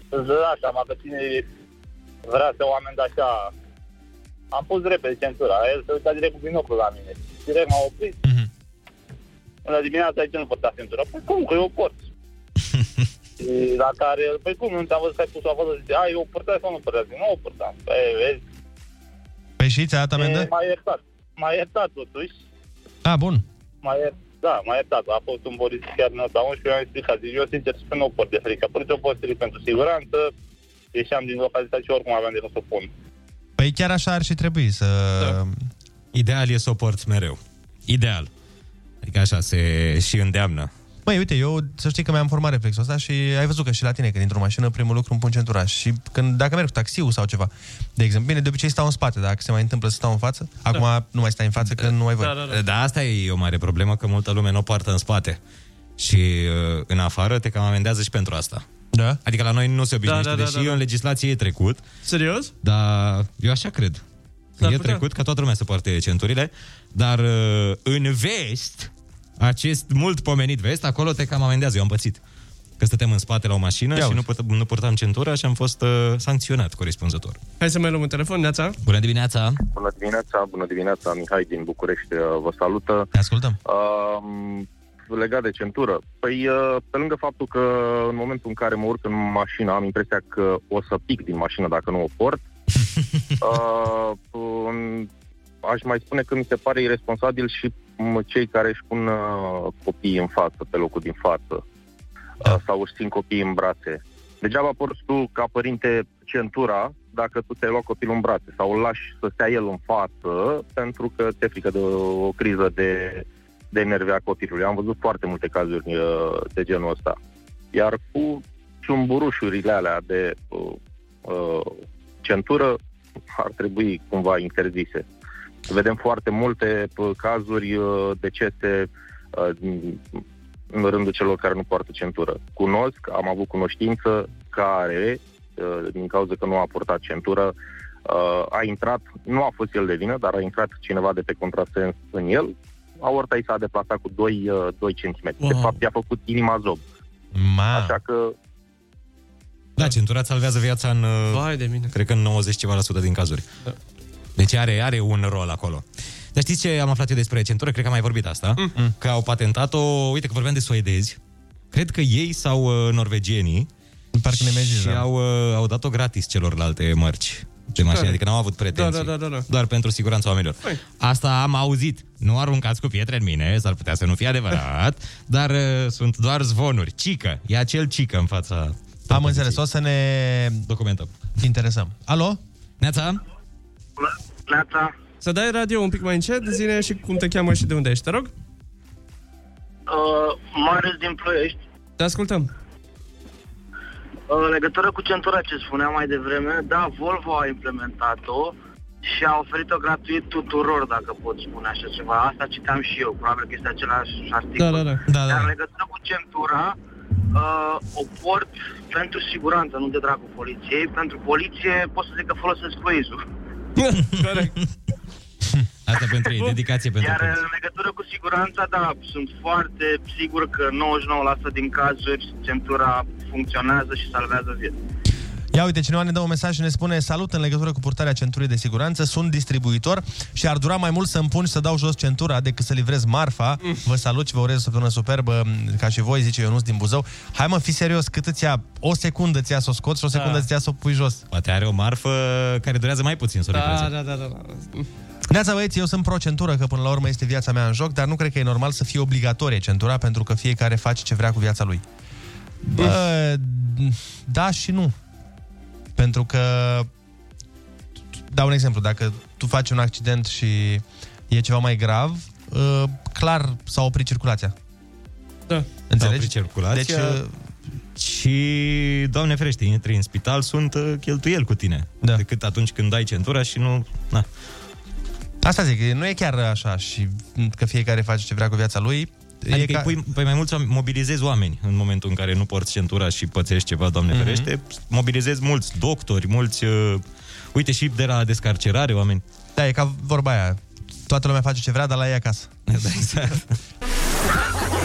îți dădea seama că cine vrea să o amendă așa. Am pus repede centura, el se uita direct cu binocul la mine. Direct m-a oprit. Bună dimineața, aici nu purta centura. Păi cum, că eu port. [LAUGHS] Și la care, păi cum, nu te-am văzut că ai pus-o acolo, zice, a, eu o purtai sau nu purtai? Zic, nu o purtam. Păi, vezi, Păi și ți-a dat amendă? e, m-a iertat. M-a iertat totuși. Ah, bun. M-a iertat. Da, m-a iertat. A fost un Boris chiar în nota 11 mi-a explicat. Zic, eu sincer spun, nu port de frică. Pur eu pot strict pentru siguranță. Ieșeam din localitate și oricum aveam de să o pun. Păi chiar așa ar și trebui să... Da. Ideal e să o porți mereu. Ideal. Adică așa se și îndeamnă. Măi, uite, eu să știi că mi-am format reflexul ăsta și ai văzut că și la tine când intru în mașină, primul lucru îmi pun centura. Și când, dacă merg cu taxiul sau ceva, de exemplu, bine, de obicei stau în spate, dacă se mai întâmplă să stau în față, acum nu mai stai în față că nu ai voie. Da, da, da. da, asta e o mare problemă, că multă lume nu o poartă în spate. Și uh, în afară te cam amendează și pentru asta. Da? Adică la noi nu se obișnuiește, Da, da, da, deși da, da. în legislație e trecut. Serios? Dar eu așa cred. Că S-ar e putea. trecut ca toată lumea să poarte centurile, dar uh, în vest, acest mult pomenit vest, acolo te cam amendează. Eu am pățit. Că stăteam în spate la o mașină Ia și uzi. nu, purt, nu purtam centura și am fost uh, sancționat corespunzător. Hai să mai luăm un telefon, Neața. Bună dimineața! Bună dimineața, bună dimineața, Mihai din București uh, vă salută. Te ascultăm. Um, legat de centură. Păi, uh, pe lângă faptul că în momentul în care mă urc în mașină, am impresia că o să pic din mașină dacă nu o port, [LAUGHS] uh, um, aș mai spune că mi se pare irresponsabil și m, cei care își pun uh, copiii în față, pe locul din față, uh, sau își țin copiii în brațe. Degeaba porți tu, ca părinte, centura dacă tu ți-ai luat copilul în brațe sau îl lași să stea el în față pentru că te frică de o criză de, de nervi a copilului. Am văzut foarte multe cazuri uh, de genul ăsta. Iar cu ciumburușurile alea de uh, uh, centură ar trebui cumva interzise. Vedem foarte multe uh, cazuri uh, decese uh, din- în rândul celor care nu poartă centură. Cunosc, am avut cunoștință care, uh, din cauza că nu a purtat centură, uh, a intrat, nu a fost el de vină, dar a intrat cineva de pe contrasens în el, aorta i s-a deplasat cu 2, uh, 2 cm. De Wow. fapt, i-a făcut inima zob. Ma. Așa că Da, centura îți salvează viața în, Vai de mine. cred că în 90 ceva la sută din cazuri. Da. Deci are, are un rol acolo. Dar știți ce am aflat eu despre centură? Cred că am mai vorbit asta. Mm. Că au patentat-o, uite că vorbeam de suedezi. Cred că ei sau uh, norvegienii Parcă ne mergi, și da. au, uh, au dat-o gratis celorlalte mărci de mașini, tare. adică n-au avut pretenții. Da, da, da, da, da. Doar pentru siguranța oamenilor. Păi. Asta am auzit. Nu aruncați cu pietre în mine, s-ar putea să nu fie adevărat, [LAUGHS] dar uh, sunt doar zvonuri. Cică, e acel cică în fața... Am înțeles, o să ne documentăm. Interesăm. Alo? Neața? Neața, Să dai radio un pic mai încet, zine și cum te cheamă și de unde ești, te rog? uh, Marius din Ploiești. Te ascultăm. În legătură cu centura ce spuneam mai devreme, da, Volvo a implementat-o și a oferit-o gratuit tuturor, dacă pot spune așa ceva. Asta citeam și eu, probabil că este același articol. Da, da, da. Da, da. Dar în legătură cu centura, uh, o port pentru siguranță, nu de dragul poliției. Pentru poliție pot să zic că folosesc cruizul. [LAUGHS] [LAUGHS] Corect. Asta pentru ei, dedicație pentru Iar poliție. în legătură cu siguranța, da, sunt foarte sigur că 99% din cazuri centura funcționează și salvează vieți. Ia uite, cineva ne dă un mesaj și ne spune Salut în legătură cu purtarea centurii de siguranță Sunt distribuitor și ar dura mai mult să-mi pun și să dau jos centura Decât să livrez marfa Vă salut și vă urez o săptămână superbă Ca și voi, zice Ionuț din Buzău Hai mă, fi serios, cât îți ia? O secundă ți ia să o scoți și o secundă Da. ți ia să o pui jos Poate are o marfă care durează mai puțin să o Da, livreze. da, da, da. da. Neața băieți, eu sunt pro-centură, că până la urmă este viața mea în joc, dar nu cred că e normal să fie obligatorie centura, pentru că fiecare face ce vrea cu viața lui. Bă, da și nu. Pentru că, dau un exemplu, dacă tu faci un accident și e ceva mai grav, uh, clar s-a oprit circulația. Da. Înțelegi? oprit circulația. Deci, uh, Și, Doamne ferește, intri în spital, sunt uh, cheltuieli cu tine. Da. Decât atunci când ai centura și nu... Na. Asta zic, nu e chiar așa și că fiecare face ce vrea cu viața lui. Adică e ca... pui, păi mai mulți oameni, mobilizezi oameni în momentul în care nu porți centura și pățești ceva, Doamne Mhm. mm-hmm. ferește, mobilizezi mulți doctori, mulți... Uh, uite, și de la descarcerare oameni. Da, e ca vorba aia. Toată lumea face ce vrea, dar la ei acasă. [LAUGHS] Da, exact.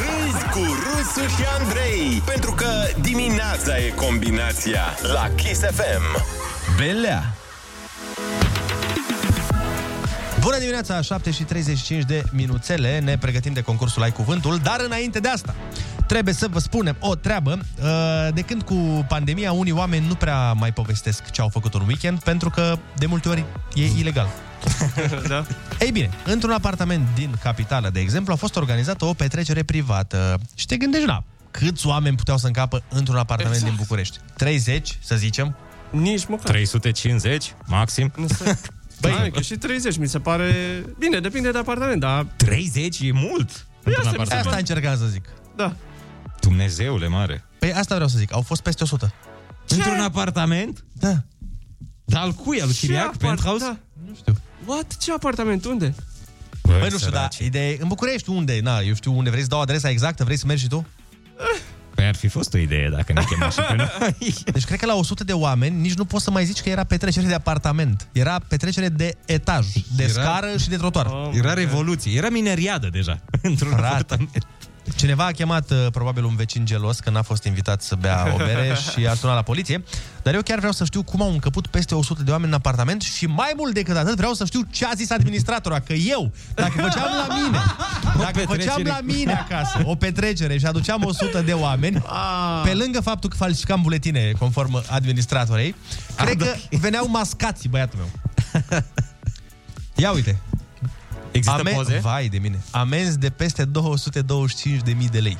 Râzi cu Rusu și Andrei Pentru că dimineața e combinația La Kiss FM Belea! Bună dimineața, 7 și 35 de minuțele, ne pregătim de concursul Ai Cuvântul, dar înainte de asta, trebuie să vă spunem o treabă. Uh, De când cu pandemia, unii oameni nu prea mai povestesc ce au făcut un weekend, pentru că de multe ori e ilegal. [LAUGHS] da. Ei bine, într-un apartament din capitală, de exemplu, a fost organizată o petrecere privată. Și te gândești, na, câți oameni puteau să încapă într-un apartament Exact. din București? 30, să zicem? Nici măcar. 350, maxim. [LAUGHS] Nu stai. Băi, că și 30 mi se pare... Bine, depinde de apartament, dar... 30 e mult. Păi într-un asta mi se apartament. Asta încercam să zic. Da. Dumnezeule mare. Păi asta vreau să zic, au fost peste 100. Într-un apartament? Da. Dar al cui? Al lui Chiriac? apart- Penthouse? Da. Nu știu. What? Ce apartament? Unde? Păi nu știu, dar ideea e, în București unde? Na, eu știu unde vrei să dau adresa exactă, vrei să mergi și tu? Păi ar fi fost o idee dacă ne chema și pe noi. [LAUGHS] Deci cred că la 100 de oameni nici nu poți să mai zici că era petrecere de apartament. Era petrecere de etaj, de Era- scară și de trotuar. Oh, Era revoluție. Era mineriadă deja. [LAUGHS] Într-un Frate. apartament. Cineva a chemat uh, probabil un vecin gelos că n-a fost invitat să bea o bere [LAUGHS] și a sunat la poliție. Dar eu chiar vreau să știu cum au încăput peste 100 de oameni în apartament și mai mult decât atât vreau să știu ce a zis administratora. Că eu, dacă făceam la mine, [LAUGHS] dacă făceam la mine acasă o petrecere și aduceam 100 de oameni, [LAUGHS] pe lângă faptul că falsificam buletine conform administratorei, cred că veneau mascați băiatul meu. Ia uite. Există poze? Vai de mine. Amenzi de peste 225.000 de lei.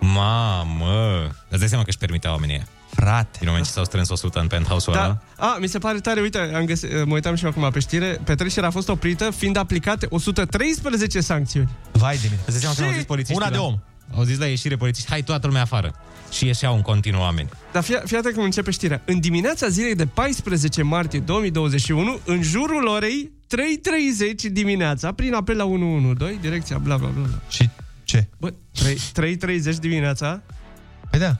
Mamă! Îți dai seama că își permitea oamenii ăia. Frate. Din moment ce s-au strâns 100 în penthouse-ul Da. ăla. A, mi se pare tare, uite, am găsit, mă uitam și eu acum pe știre, petrecerea a fost oprită fiind aplicate 113 sancțiuni. Vai de mine. Îți dai seama că au zis polițiștii, Una de da? om. Au zis la ieșire polițiști, hai toată lumea afară. Și ieșeau în continuu oameni. Dar fii, fii atent cum începe știrea. În dimineața zilei de 14 martie 2021, în jurul orei 3.30 dimineața, prin apel la 112, direcția bla bla bla. bla. Și ce? Bă, 3, 3.30 dimineața? Păi da.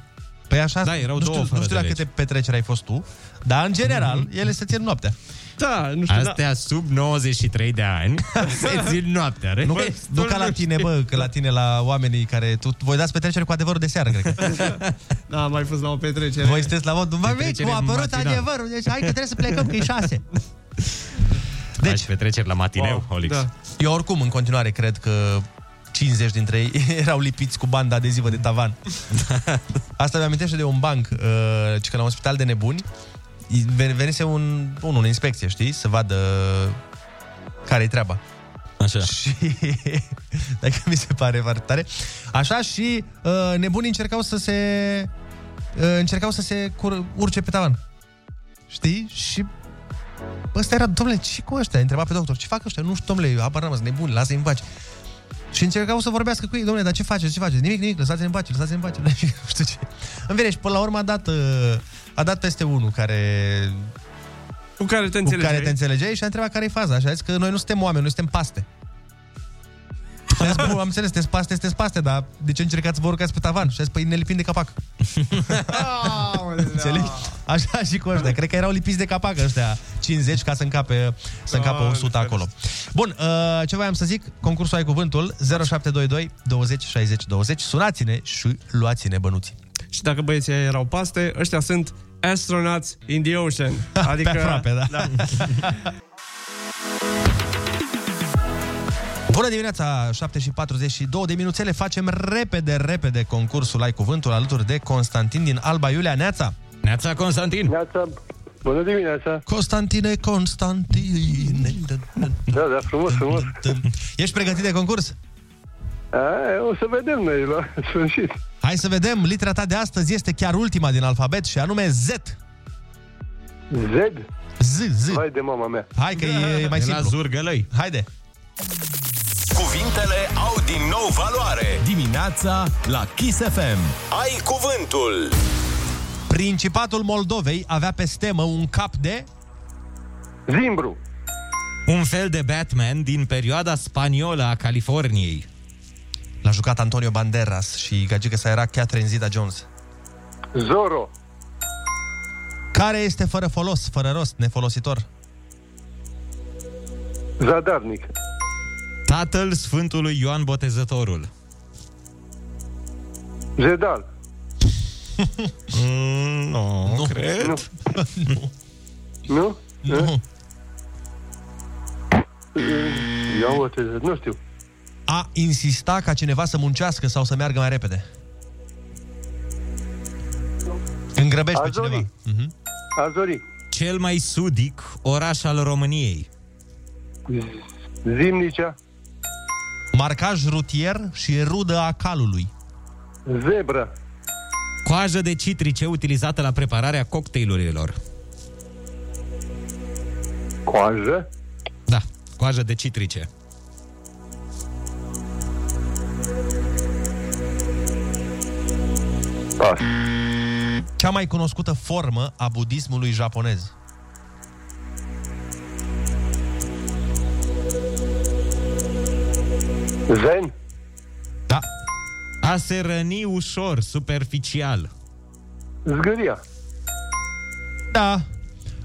Păi așa, Da, erau nu două știu, fără nu știu de la legi. câte petreceri ai fost tu, dar în general, ele se țin noaptea. Da, nu știu, Astea sub 93 de ani [LAUGHS] se țin noaptea, Nu, rest, nu ca la tine, bă, că la tine, la oamenii care... Tu voi dați petrecere cu adevărul de seară, cred că. [LAUGHS] Da, am mai fost la o petrecere. Voi sunteți la mod, mai mic, Petrecere a apărut matinal. adevărul, deci hai că trebuie să plecăm, că e șase. [LAUGHS] Deci, petreceri la matineu, wow, Olix. da. Eu oricum, în continuare, cred că 50 dintre ei [LAUGHS] erau lipiți cu banda adezivă de tavan. [LAUGHS] Asta mi amintește de un banc, uh, ci că la un spital de nebuni ven- venise un, unul în inspecție, știi, să vadă care-i treaba. Așa. [LAUGHS] Și, dacă mi se pare foarte tare, așa și uh, nebunii încercau să se uh, încercau să se cur- urce pe tavan. Știi? Și ăsta era, domnule, ce cu ăștia? Întreba pe doctor, ce fac ăștia? Nu știu, domnule, apar rămas nebuni, lasă-i în pace. Și încercau să vorbească cu ei, domnule, dar ce faceți, ce faceți? Nimic, nimic, lăsați-ne în pace, lăsați-ne în pace. [LAUGHS] nu știu ce. În fine, și până la urmă a dat, uh, a dat peste unul care Cu care te cu înțelegeai? care te înțelegeai și a întrebat care e faza. Și a zis că noi nu suntem oameni, noi suntem paste. Și a zis, "Bun, am înțeles, sunteți paste, sunteți paste, dar de ce încercați să vă urcați pe tavan? Și a zis, păi ne lipim de capac. [LAUGHS] Înțelegi? Așa și cu ăștia. Cred că erau lipiți de capac ăștia 50 ca să încape, să încape 100 acolo. Bun, uh, ce voiam să zic? Concursul ai cuvântul 0722 20 60 20. Sunați-ne și luați-ne bănuții. Și dacă băieții ăia erau paste, ăștia sunt astronauts in the ocean. [LAUGHS] Adică... Pe aproape, da. da. [LAUGHS] Bună dimineața, 7 și 42 de minuțele. Facem repede, repede concursul Ai Cuvântul alături de Constantin din Alba Iulia. Neața! Neața, Constantin! Neața, bună dimineața! Constantine, Constantine. Da, da, frumos, frumos. Ești pregătit de concurs? A, o să vedem noi la [LAUGHS] sfârșit. Hai să vedem, litera ta de astăzi este chiar ultima din alfabet și anume Z. Z? Z, Z. Hai de mama mea. Hai că e mai De simplu. la Zurgălăi. Haide. Cuvintele au din nou valoare. Dimineața la Kiss FM. Ai cuvântul. Principatul Moldovei avea pe stemă un cap de... Zimbru. Un fel de Batman din perioada spaniolă a Californiei. L-a jucat Antonio Banderas și gagică sa era Catherine Zeta-Jones. Zoro. Care este fără folos, fără rost, nefolositor? Zadarnic. Tatăl Sfântului Ioan Botezătorul. Zedal. Mm, nu, nu, cred. Nu? Nu? Nu. Ia uite, nu știu. A insista ca cineva să muncească sau să meargă mai repede. Îngrăbești pe Azori. cineva. Mhm. Azori. Cel mai sudic oraș al României. Zimnicea. Marcaj rutier și rudă a calului. Zebra. Coajă de citrice utilizată la prepararea cocktailurilor. Coajă. Da, coajă de citrice. Pas. Cea mai cunoscută formă a budismului japonez. Zen. Da. A se răni ușor, superficial. Zgâria. Da.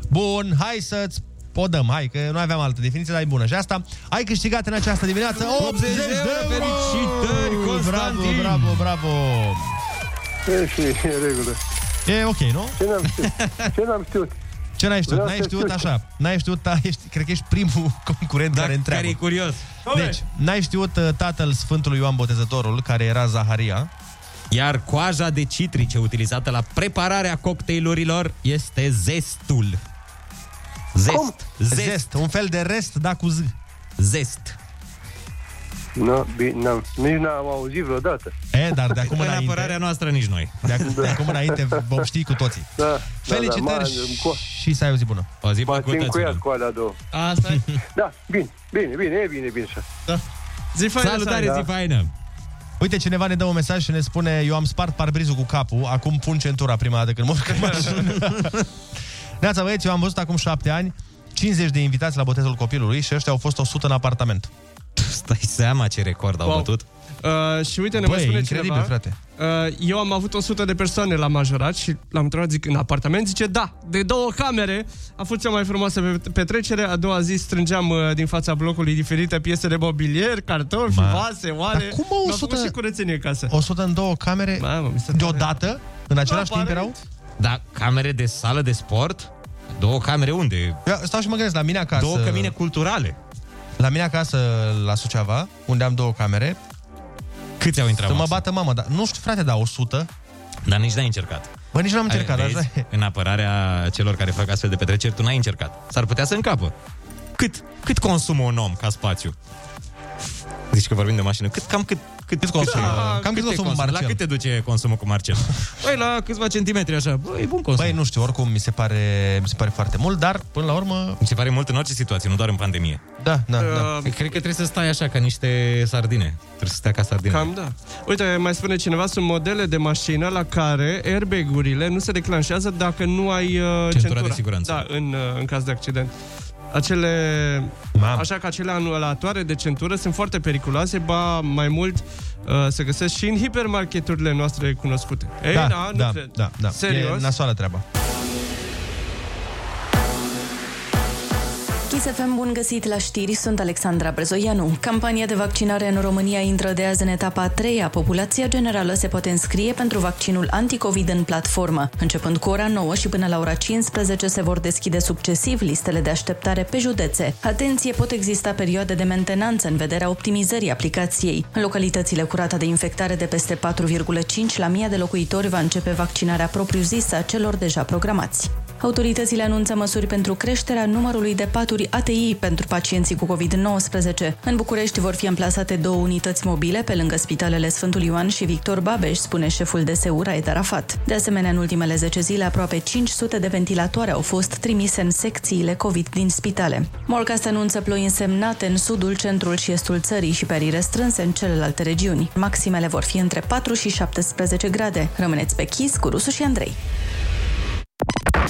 Bun, hai să-ți o dăm, hai, că nu aveam altă definiție, dar e bună. Și asta, ai câștigat în această dimineață 80 de euro! Felicitări, Constantin! bravo, bravo, bravo. E și e în regulă. E ok, nu? Ce n-am știut? Ce n-am știut? Ce n-ai știut? Vreau N-ai să știut știu. așa. N-ai știut, da, ești, cred că ești primul [LAUGHS] concurent care întreabă. care e curios. Deci, n-ai știut uh, tatăl Sfântului Ioan Botezătorul, care era Zaharia. Iar coaja de citrice utilizată la prepararea cocktailurilor este zestul. Zest. Cum? Zest. Zest. Un fel de rest, da, cu z. Zest. Nu, bine, n-am, nici n-am auzit vreodată. E, dar de acum [LAUGHS] În înainte... apărarea noastră nici noi. De, ac- de acum înainte vom ști cu toții. Da, Felicitări da, da, și, și să ai o zi bună. O zi M-a țincuiat cu alea două. Asta e. [LAUGHS] Da, bine, bine, bine, e bine, bine așa. Da. Zi faină, Salutare, să ai. zi faină. Uite, cineva ne dă un mesaj și ne spune Eu am spart parbrizul cu capul, acum pun centura prima dată când mă urc în mașină. [LAUGHS] Neața, băieți, eu am văzut acum șapte ani 50 de invitați la botezul copilului și ăștia au fost 100 în apartament. Stai seama ce record au Wow. bătut. Uh, și uite, ne Băi, mai spune incredibil, cineva, frate. Uh, eu am avut 100 de persoane la majorat și l-am întrebat, zic, în apartament, zice, da, de două camere, a fost cea mai frumoasă pe- petrecere, a doua zi strângeam uh, din fața blocului diferite piese de mobilier, cartofi, Ma. vase, oare. Dar cum, mă, Mi-a 100? făcut și curățenie în casă. 100 în două camere Mamă, mi se deodată? În același timp erau? Da, camere de sală de sport? Două camere unde? Eu stau și mă gândesc, la mine acasă... Două cămine culturale. La mine acasă, la Suceava, unde am două camere, Câți au intrat? să mă maxim? bată mama, dar nu știu, frate, da, 100. Dar nici n-ai încercat. Bă, nici nu am încercat, Ai- așa vezi? În apărarea celor care fac astfel de petreceri, tu n-ai încercat. S-ar putea să încapă. Cât, cât consumă un om ca spațiu? Zici că vorbim de mașină. Cât, cam cât, cât, cât consumă? Da, Cam cât cât te consumă La Marcel? cât te duce consumul cu Marcel? Băi, la câțiva centimetri așa. Băi, e bun consum. Băi, nu știu, oricum mi se pare, mi se pare foarte mult, dar până la urmă... Mi se pare mult în orice situație, nu doar în pandemie. Da, da, da. Uh, Cred că trebuie să stai așa ca niște sardine. Trebuie să stea ca sardine. Cam da. Uite, mai spune cineva, sunt modele de mașină la care airbag-urile nu se declanșează dacă nu ai uh, centura, de siguranță. Da, în, uh, în caz de accident. Acele, Mamă. așa că acele anulatoare de centură sunt foarte periculoase, ba mai mult uh, se găsesc și în hipermarketurile noastre cunoscute. Ei, da, da, nu da, cred. da, da. Serios? E nasoală treaba. Chisefem, bun găsit la știri, sunt Alexandra Brezoianu. Campania de vaccinare în România intră de azi în etapa a treia. Populația generală se poate înscrie pentru vaccinul anticovid în platformă. Începând cu ora 9 și până la ora 15 se vor deschide succesiv listele de așteptare pe județe. Atenție, pot exista perioade de mentenanță în vederea optimizării aplicației. În localitățile cu rata de infectare de peste 4,5 la mii de locuitori va începe vaccinarea propriu-zisă a celor deja programați. Autoritățile anunță măsuri pentru creșterea numărului de paturi ATI pentru pacienții cu COVID-19. În București vor fi amplasate două unități mobile pe lângă spitalele Sfântul Ioan și Victor Babeș, spune șeful DSU Raed Arafat. De asemenea, în ultimele 10 zile, aproape 500 de ventilatoare au fost trimise în secțiile COVID din spitale. Morcast anunță ploi însemnate în sudul, centrul și estul țării și perii restrânse în celelalte regiuni. Maximele vor fi între 4 și 17 grade. Rămâneți pe chis cu Rusu și Andrei.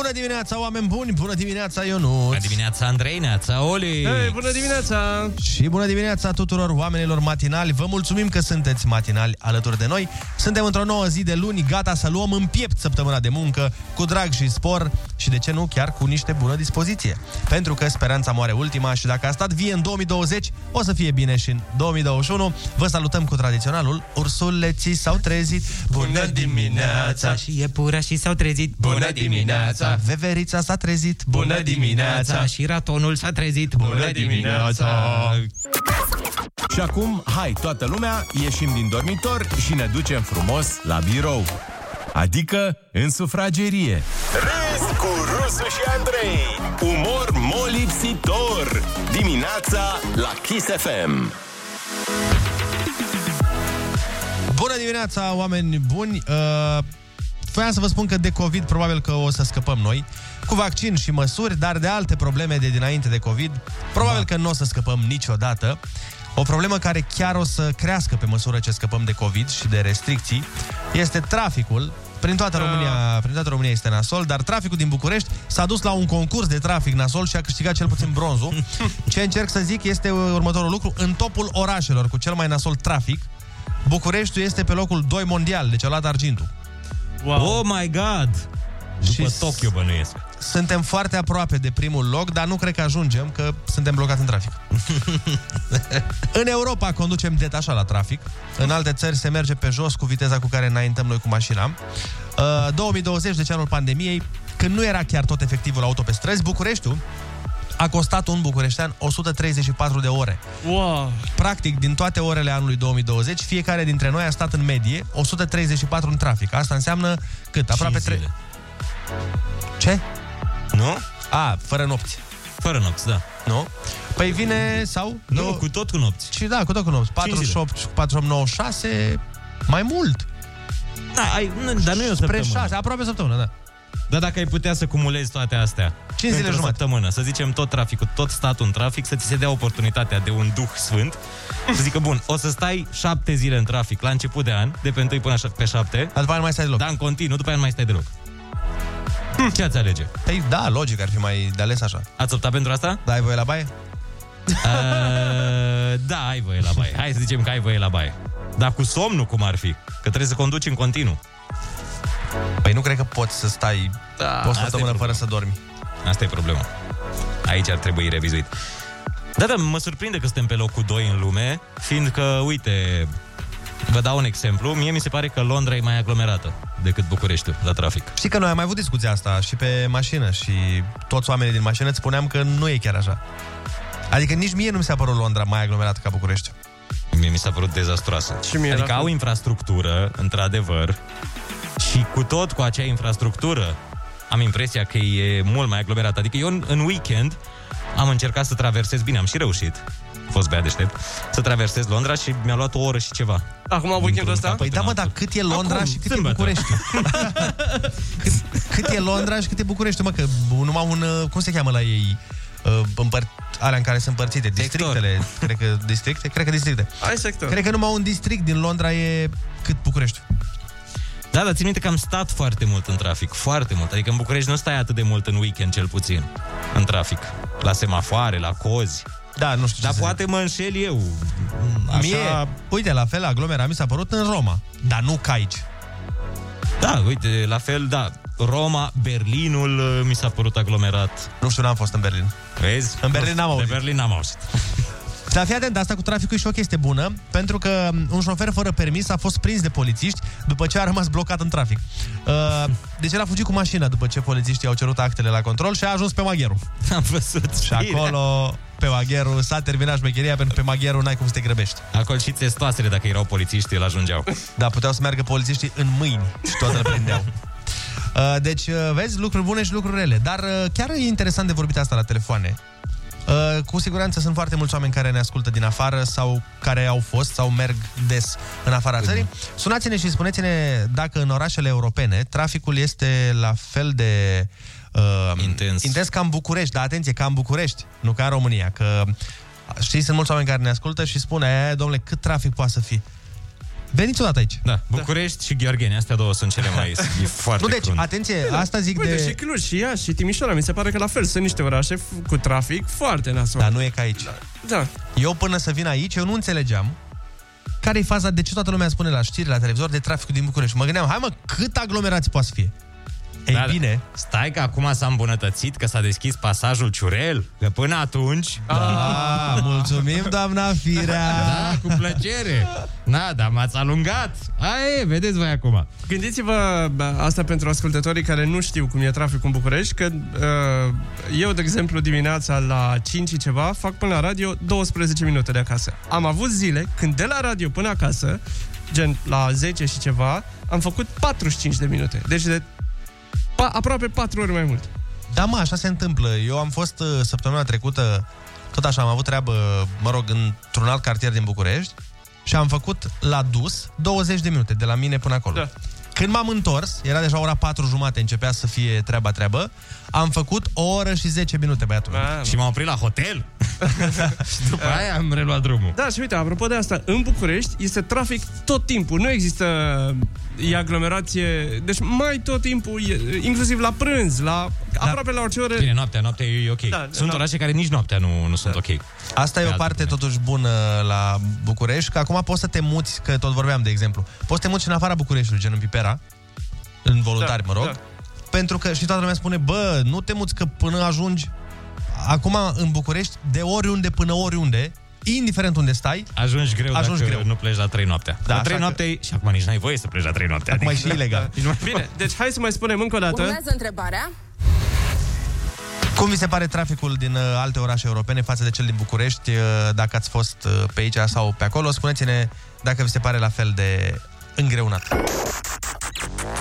Bună dimineața, oameni buni! Bună dimineața, Ionut! Bună dimineața, Andrei, neața, Oli! Hei, bună dimineața! Și bună dimineața tuturor oamenilor matinali! Vă mulțumim că sunteți matinali alături de noi. Suntem într-o nouă zi de luni, gata să luăm în piept săptămâna de muncă, cu drag și spor și, de ce nu, chiar cu niște bună dispoziție. Pentru că speranța moare ultima și dacă a stat vie în 2020, o să fie bine și în 2021. Vă salutăm cu tradiționalul Ursuleții s-au trezit Bună dimineața! Și iepurașii s-au trezit Bună dimineața! Veverița s-a trezit Bună dimineața! Și ratonul s-a trezit Bună dimineața! Și acum, hai, toată lumea, ieșim din dormitor și ne ducem frumos la birou. Adică în sufragerie. Râzi cu Rusu și Andrei. Umor molipsitor. Dimineața la Kiss FM. Bună dimineața, oameni buni! Uh, voiam să vă spun că de COVID probabil că o să scăpăm noi, cu vaccin și măsuri, dar de alte probleme de dinainte de COVID, probabil că nu o să scăpăm niciodată. O problemă care chiar o să crească pe măsură ce scăpăm de COVID și de restricții este traficul. Prin toată România, prin toată România este nasol, dar traficul din București s-a dus la un concurs de trafic nasol și a câștigat cel puțin bronzul. [LAUGHS] Ce încerc să zic este următorul lucru. În topul orașelor cu cel mai nasol trafic, Bucureștiul este pe locul 2 mondial, deci a luat argintul. Wow. Oh my god! După Și Tokyo bănuiesc. Suntem foarte aproape de primul loc, dar nu cred că ajungem, că suntem blocați în trafic. [LAUGHS] în Europa conducem detașat la trafic. În alte țări se merge pe jos cu viteza cu care înaintăm noi cu mașina. Uh, 2020, deci anul pandemiei, când nu era chiar tot efectivul auto pe străzi, Bucureștiul a costat un bucureștean 134 de ore. Wow. Practic, din toate orele anului 2020, fiecare dintre noi a stat în medie 134 în trafic. Asta înseamnă cât? Aproape 3... Ce? Nu? A, fără nopți. Fără nopți, da. Nu? Păi vine sau... Nu, cu tot cu nopți. Și da, cu tot cu nopți. 48, 48, 96, mai mult. Da, ai, nu, dar nu e o Spre săptămână. 6, aproape o săptămână, da. Dar dacă ai putea să cumulezi toate astea Cinci zile într-o jumate. săptămână, să zicem tot traficul, tot statul în trafic, să ți se dea oportunitatea de un duh sfânt, să zică, bun, o să stai șapte zile în trafic la început de an, de pe 1 până pe 7, Dar după aia nu mai stai deloc. dar în continuu, după aia nu mai stai deloc. Ce ați alege? Păi da, logic, ar fi mai de ales așa. Ați optat pentru asta? Da, ai voie la baie? Uh, da, ai voie la baie. Hai să zicem că ai voie la baie. Dar cu somnul cum ar fi? Că trebuie să conduci în continuu. Păi nu cred că poți să stai Da, o asta e săptămână fără problema. să dormi. Asta e problema. Aici ar trebui revizuit. Da, da, mă surprinde că suntem pe locul 2 în lume, fiindcă, uite, vă dau un exemplu, mie mi se pare că Londra e mai aglomerată decât Bucureștiul la trafic. Știi că noi am mai avut discuția asta și pe mașină și toți oamenii din mașină îți spuneam că nu e chiar așa. Adică nici mie nu mi s-a părut Londra mai aglomerată ca București. Mie mi s-a părut dezastruoasă. Și mie adică la fel. au infrastructură, într-adevăr, și cu tot cu acea infrastructură am impresia că e mult mai aglomerat. Adică eu în, în weekend am încercat să traversez, bine, am și reușit, a fost bea deștept, să traversez Londra și mi-a luat o oră și ceva. Acum weekendul ăsta? Păi da, mă, dar cât e Londra Acum, și cât sâmbătă. e București? [LAUGHS] cât, cât e Londra și cât e București, mă, că numai un, uh, cum se cheamă la ei, uh, împăr- alea în care sunt împărțite, districtele, cred că districte, cred că districte. Ai sector. Cred că numai un district din Londra e cât București. Da, dar țin minte că am stat foarte mult în trafic, foarte mult. Adică în București nu stai atât de mult în weekend, cel puțin, în trafic. La semafoare, la cozi. Da, nu știu Dar ce să poate mă înșel eu. Așa... Mie, uite, la fel, aglomerat mi s-a părut în Roma, dar nu ca aici. Da, uite, la fel, da. Roma, Berlinul uh, mi s-a părut aglomerat. Nu știu, n-am fost în Berlin. Vezi? În Berlin n-am auzit. De Berlin n-am auzit. Dar fii atent, asta cu traficul e și o chestie bună, pentru că un șofer fără permis a fost prins de polițiști după ce a rămas blocat în trafic. Uh, [LAUGHS] Deci el a fugit cu mașina după ce polițiștii au cerut actele la control și a ajuns pe Magheru. [LAUGHS] Am văzut. Și acolo, pe Magheru, s-a terminat șmecheria, pentru că pe Magheru n-ai cum să te grăbești. Acolo și testoasele, dacă erau polițiști, îl ajungeau. Da, puteau să meargă polițiștii în mâini și toate le prindeau. [LAUGHS] Uh, Deci, uh, vezi, lucruri bune și lucruri rele. Dar uh, chiar e interesant de vorbit asta la telefoane. Uh, Cu siguranță sunt foarte mulți oameni care ne ascultă din afară sau care au fost sau merg des în afara țării. Sunați-ne și spuneți-ne dacă în orașele europene traficul este la fel de uh, Intens. intens ca în București. Dar atenție, ca în București, nu ca în România. Că știți, sunt mulți oameni care ne ascultă și spun, "E, domnule, cât trafic poate să fie? Veniți odată aici. Da, București și Gheorgheni, astea două sunt cele mai... [LAUGHS] E foarte Nu, deci, crunt. atenție, asta zic Uite, de... și Cluj, și Iași, și Timișoara, mi se pare că la fel sunt niște orașe f- cu trafic foarte nasol. Dar nu e ca aici. Da. Eu până să vin aici, eu nu înțelegeam care e faza, de ce toată lumea spune la știri, la televizor, de traficul din București. Mă gândeam, hai mă, cât aglomerați poate să fie? Ei Da, da. bine, Stai că acum s-a îmbunătățit, că s-a deschis pasajul Ciurel, că până atunci... da, mulțumim, doamna Firea. Da, cu plăcere. Da, dar m-ați alungat. Aia e, vedeți voi acum. Gândiți-vă bă, asta pentru ascultătorii care nu știu cum e traficul în București, că uh, eu, de exemplu, dimineața la 5 și ceva, fac până la radio 12 minute de acasă. Am avut zile când de la radio până acasă, gen la 10 și ceva, am făcut 45 de minute. Deci de pa- aproape 4 ori mai mult. Da, mă, așa se întâmplă. Eu am fost uh, săptămâna trecută, tot așa, am avut treabă, mă rog, într-un alt cartier din București și am făcut la dus 20 de minute, de la mine până acolo. Da. Când m-am întors, era deja ora 4 jumate, începea să fie treaba-treabă, am făcut o oră și 10 minute, băiatul meu. Și m-am oprit la hotel. [LAUGHS] și după aia am reluat drumul. Da, și uite, apropo de asta, în București este trafic tot timpul, nu există e aglomerație, deci mai tot timpul, e, inclusiv la prânz, la aproape la orice oră. Bine, noaptea, noaptea e ok. Da, sunt da. orașe care nici noaptea nu, nu sunt ok. Asta e Pe o altă parte totuși bună la București, că acum poți să te muți, că tot vorbeam de exemplu, poți să te muți și în afara Bucureștiului, gen în Pipera, în voluntari, Da, mă rog, da. Pentru că și toată lumea spune, bă, nu te muți că până ajungi acum în București, de oriunde până oriunde, indiferent unde stai, Ajungi greu Ajungi dacă greu. nu pleci la 3 noaptea. Da, la 3 așa noapte și acum nici n-ai voie să pleci la 3 noaptea. Acum e și ilegal. [LAUGHS] Bine, deci hai să mai spunem încă o dată. Urmează întrebarea. Cum vi se pare traficul din uh, alte orașe europene față de cel din București? Uh, dacă ați fost uh, pe aici sau pe acolo, spuneți-ne dacă vi se pare la fel de îngreunat.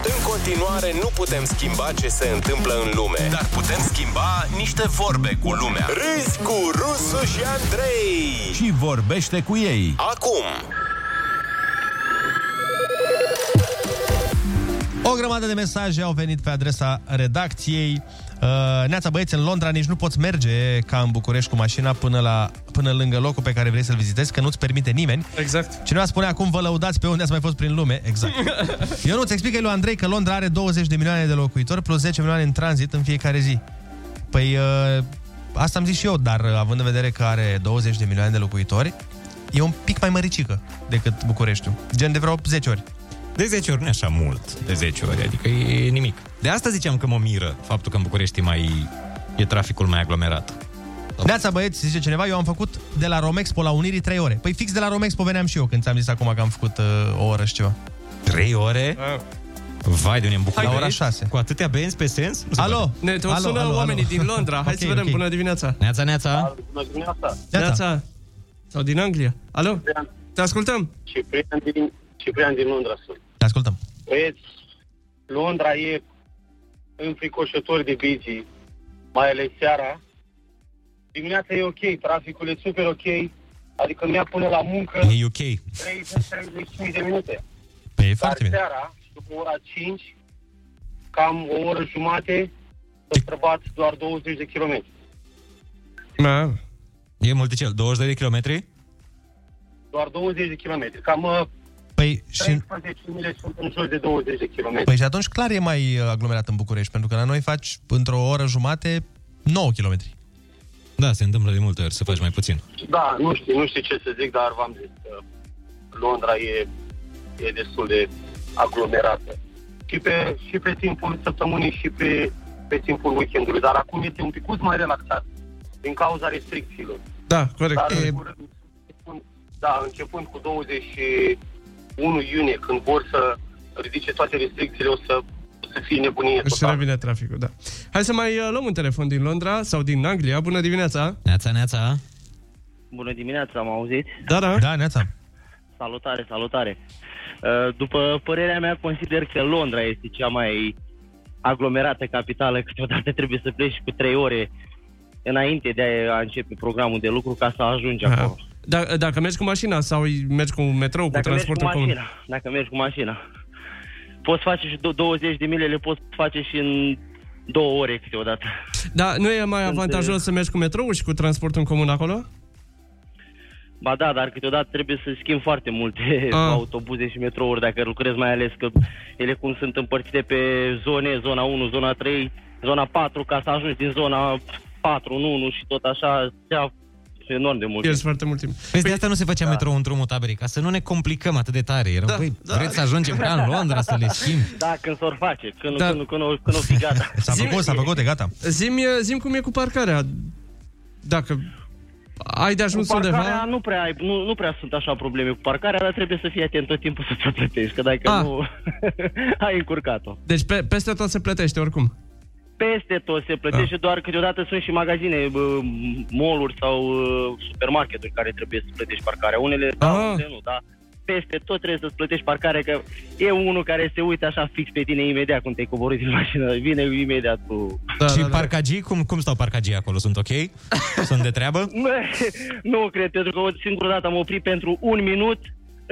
În continuare, nu putem schimba ce se întâmplă în lume, dar putem schimba niște vorbe cu lumea. Râzi cu Rusu și Andrei. Și vorbește cu ei. Acum, O grămadă de mesaje au venit pe adresa redacției. Uh, Neața băieți, în Londra nici nu poți merge ca în București cu mașina până, la, până lângă locul pe care vrei să-l vizitezi, că nu-ți permite nimeni. Exact. Cineva spune acum vă lăudați pe unde ați mai fost prin lume. Exact. [LAUGHS] Eu nu-ți explică lui Andrei că Londra are 20 de milioane de locuitori plus 10 milioane în tranzit în fiecare zi. Păi uh, asta am zis și eu, dar uh, având în vedere că are 20 de milioane de locuitori, e un pic mai măricică decât Bucureștiul. Gen de vreo 10 ori. De 10 ori nu e așa mult, de 10 ori, adică e nimic. De asta ziceam că mă miră faptul că în București e mai e traficul mai aglomerat. Neața băieți, zice cineva, eu am făcut de la Romexpo la Unirii 3 ore. Păi fix de la Romexpo veneam și eu când ți-am zis acum că am făcut uh, o oră și ceva. 3 ore? Vai de unde în La București. ora 6. Cu atâtea benzi pe sens? Nu se Alo? poate. Ne tot Alo, sună alo, oamenii alo. din Londra. Hai [LAUGHS] Ok, să vedem, ok. bună dimineața. Neața, neața. Bună dimineața! Neața. Sau din Anglia. Alo? Te ascultăm. Ciprian din, Ciprian din Londra sunt. Te ascultăm. Băieți, Londra e înfricoșător de busy, mai ales seara. Dimineața e ok, traficul e super ok, adică mi-a până la muncă E ok. 30-35 de minute. Păi e Dar foarte bine. seara, după ora 5, cam o oră jumate, să străbat doar 20 de kilometri. Da. E mult de cel, 20 de kilometri? Doar 20 de kilometri. Cam uh, Păi și, 13 mile sunt în jur de 20 de kilometri. păi și atunci clar e mai uh, aglomerat în București, pentru că la noi faci într-o oră jumate 9 km. Da, se întâmplă de multe ori să faci mai puțin. Da, nu știu, nu știu ce să zic, dar v-am zis că Londra e, e destul de aglomerată. Și pe, și pe timpul săptămânii și pe, pe timpul weekendului. Dar acum este un pic mai relaxat din cauza restricțiilor. Da, corect. Dar, E, în curând, începând- da, începând cu 21 iunie, când vor să ridice toate restricțiile, o să, o să fie nebunie își totală. revine traficul, da. Hai să mai uh, luăm un telefon din Londra sau din Anglia. Bună dimineața. Neața, neața. Bună dimineața, am auzit? Da, da. Da, Neața. Salutare, salutare. Uh, După părerea mea, consider că Londra este cea mai aglomerată capitală. Câteodată trebuie să pleci cu trei ore înainte de a începe programul de lucru ca să ajungi acolo. Da, dacă mergi cu mașina sau mergi cu metrou, cu Dacă mergi cu transportul comun. mașina, dacă mergi cu mașina, poți face și do- 20 de mile, le poți face și în două ore câteodată. Da, nu e mai Sunt, avantajos să mergi cu metrou și cu transportul în comun acolo? Ba da, dar câteodată trebuie să schimb foarte multe Ah. autobuze și metrouri dacă lucrez, mai ales că ele cum sunt împărțite pe zone, zona 1, zona 3, zona 4, ca să ajungi din zona 4 în 1 și tot așa, ia enorm de mult. Pierzi foarte mult timp. Vezi, de asta nu se făcea da. metrou în drumul taberei, ca să nu ne complicăm atât de tare. Erau, da, băi, da. vreți să ajungem ca în Londra să le schimbi? [LAUGHS] Da, când s-or face, când, Da. da. când, când, când, când o fi gata. [LAUGHS] S-a făcut, s-a făcut, e gata. Zim, zim cum e cu parcarea. Dacă ai de ajuns cu parcarea undeva... nu prea, ai, nu, nu prea sunt așa probleme cu parcarea, dar trebuie să fii atent tot timpul să ți-o plătești, că dacă Ah. nu, [LAUGHS] ai încurcat-o. Deci pe, peste tot se plătește oricum. Peste tot se plătește, Ah. doar câteodată sunt și magazine, bă, mall-uri sau uh, supermarketuri care trebuie să plătești parcarea. Unele da, Ah. unele nu, da. Peste tot trebuie să-ți plătești parcarea, că e unul care se uită așa fix pe tine imediat când te-ai coborât din mașină. Vine imediat cu... Da, și da, da. parcagii, cum, cum stau parcagii acolo? Sunt ok? Sunt de treabă? [LAUGHS] nu cred, pentru că o singură dată am oprit pentru un minut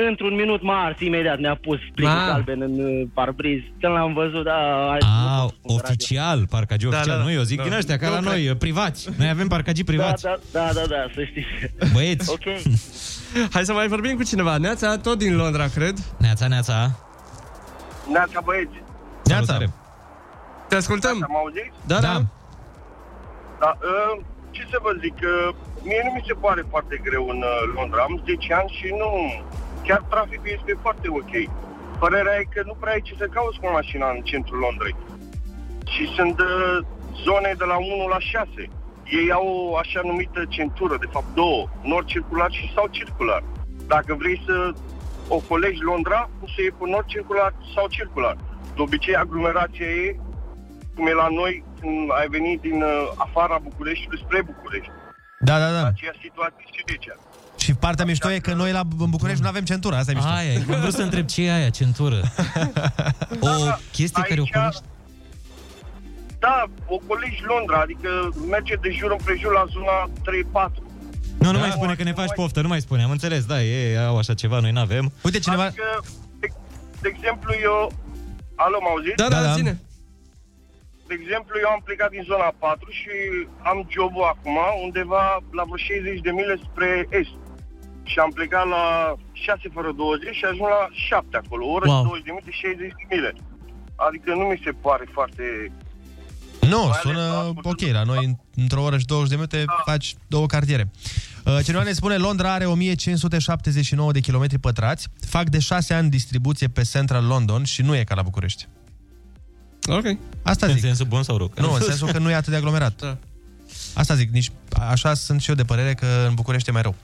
într-un minut m-a ars imediat, mi-a pus plicul Ma. galben în uh, parbriz. Când l-am văzut, da... ai- A, oficial, parcagii Da, oficial, da, nu eu zic da. din ăștia, ca Nu la cred. noi, privați. Noi avem parcagii privați. Da, da, da, da, da, să știți. Băieți. Ok. [LAUGHS] Hai să mai vorbim cu cineva. Neața, tot din Londra, cred. Neața, neața. Neața, băieți. Neața. Te ascultăm. Am auzit? Da, da. Da, uh, ce să vă zic, uh, mie nu mi se pare foarte greu în uh, Londra. Am 10 ani și nu... Chiar traficul este foarte ok. Părerea e că nu prea ai ce să cauți cu mașina în centrul Londrei. Și sunt uh, zone de la 1 la 6. Ei au o așa numită centură, de fapt două, nord circular și sau circular. Dacă vrei să ocolegi Londra, poți să iei pe nord circular sau circular. De obicei, aglomerația e cum e la noi când ai venit din uh, afara Bucureștiului spre București. Da, da, da. Aceeași situație și de aici. Și partea mișto e că noi la în București nu avem centură, asta e mișto. Aia, e. am vrut să întreb ce e aia, centură. [LAUGHS] O chestie care o cunoști? Da, ocolegi Londra, adică merge de jur împrejur la zona 3-4. Nu, nu mai spune că ne faci poftă, nu mai spune, am înțeles, da, e, au așa ceva, noi n-avem. Uite, cineva... Adică, de, de exemplu, eu... Alo, mă auziți? Da, da, da. Zine. De exemplu, eu am plecat din zona 4 și am jobul acum undeva la vreo 60 de mile spre est. Și am plecat la 6 fără 20 și ajung la 7 acolo, o oră Wow. și 20 de minute, 60 de mile. Adică nu mi se pare foarte... Nu, sună ok. La noi, într-o oră și 20 de minute, faci două cartiere. Uh, Cineva ne spune, Londra are 1579 de kilometri pătrați, fac de 6 ani distribuție pe Central London și nu e ca la București. Ok. Asta În zic. sensul bun sau rău? Nu, în sensul că nu e atât de aglomerat. Da. Asta zic, nici, așa sunt și eu de părere că în București e mai rău.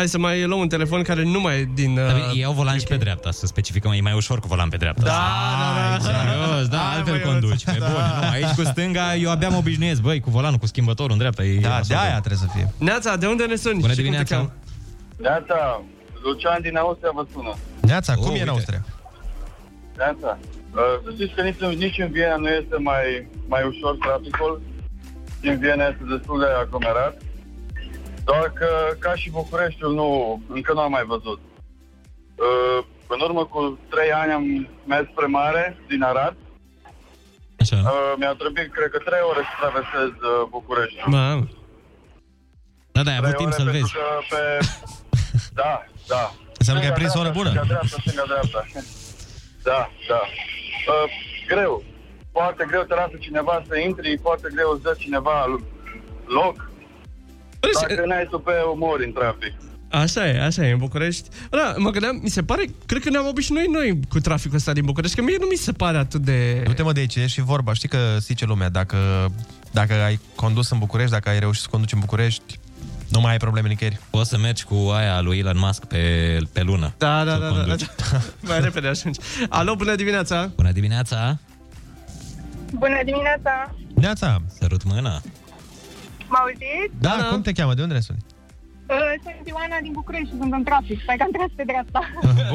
Hai să mai luăm un telefon care nu mai e din... Uh, Dar bine, Ei au volan și pe dreapta, să specificăm, e mai ușor cu volan pe dreapta. Da, da, da. Serios, da, Hai, altfel băi, conduci, pe da. bune. Nu, aici cu stânga, eu abia mă obișnuiesc, băi, cu volanul, cu schimbătorul în dreapta. E, Da, e de aia trebuie să fie. Neața, de unde ne suni? Bună Și cum te dimineața. cheamă? Neața, Lucian din Austria vă sună. Neața, cum Oh, e în uite. Austria? Neața. Uh, să știți că nici, în- nici în Viena nu este mai, mai ușor traficul. Și în Viena este destul de aglomerat. Doar că, ca și Bucureștiul, nu, încă nu am mai văzut. Uh, în urmă cu trei ani am mers spre mare, din Arad. Așa. Uh, mi-a trebuit, cred că, trei ore să traversez uh, București. Mamă. Da, da, ai avut Trei timp ore să-l pentru vezi. Că pe... [LAUGHS] Da, da. Înseamnă că ai Stânga, prins o oră dreapta, bună. Stânga, dreapta, stânga, dreapta. [LAUGHS] Da, da. Uh, greu. Foarte greu te lasă cineva să intri, foarte greu îți dă cineva loc. Dacă n-ai tu pe umor în trafic. Așa e, așa e, în București. Da, mă gândeam, mi se pare, cred că ne-am obișnuit noi cu traficul ăsta din București, că mie nu mi se pare atât de... Du-te mă de aici, e și vorba. Știi că zice lumea, dacă, dacă ai condus în București, dacă ai reușit să conduci în București, nu mai ai probleme nicăieri. Poți să mergi cu aia lui Elon Musk pe, pe lună. Da, da, Să da, da, conduci. da. [LAUGHS] Mai repede ajungi. Alo, bună dimineața! Bună dimineața! Bună dimineața! Neața! Sărut mâna! Mă auziți? Da, da, cum te cheamă? De unde ne suni? Uh, Sunt Ioana din București și sunt în trafic. Stai că am tras pe dreapta.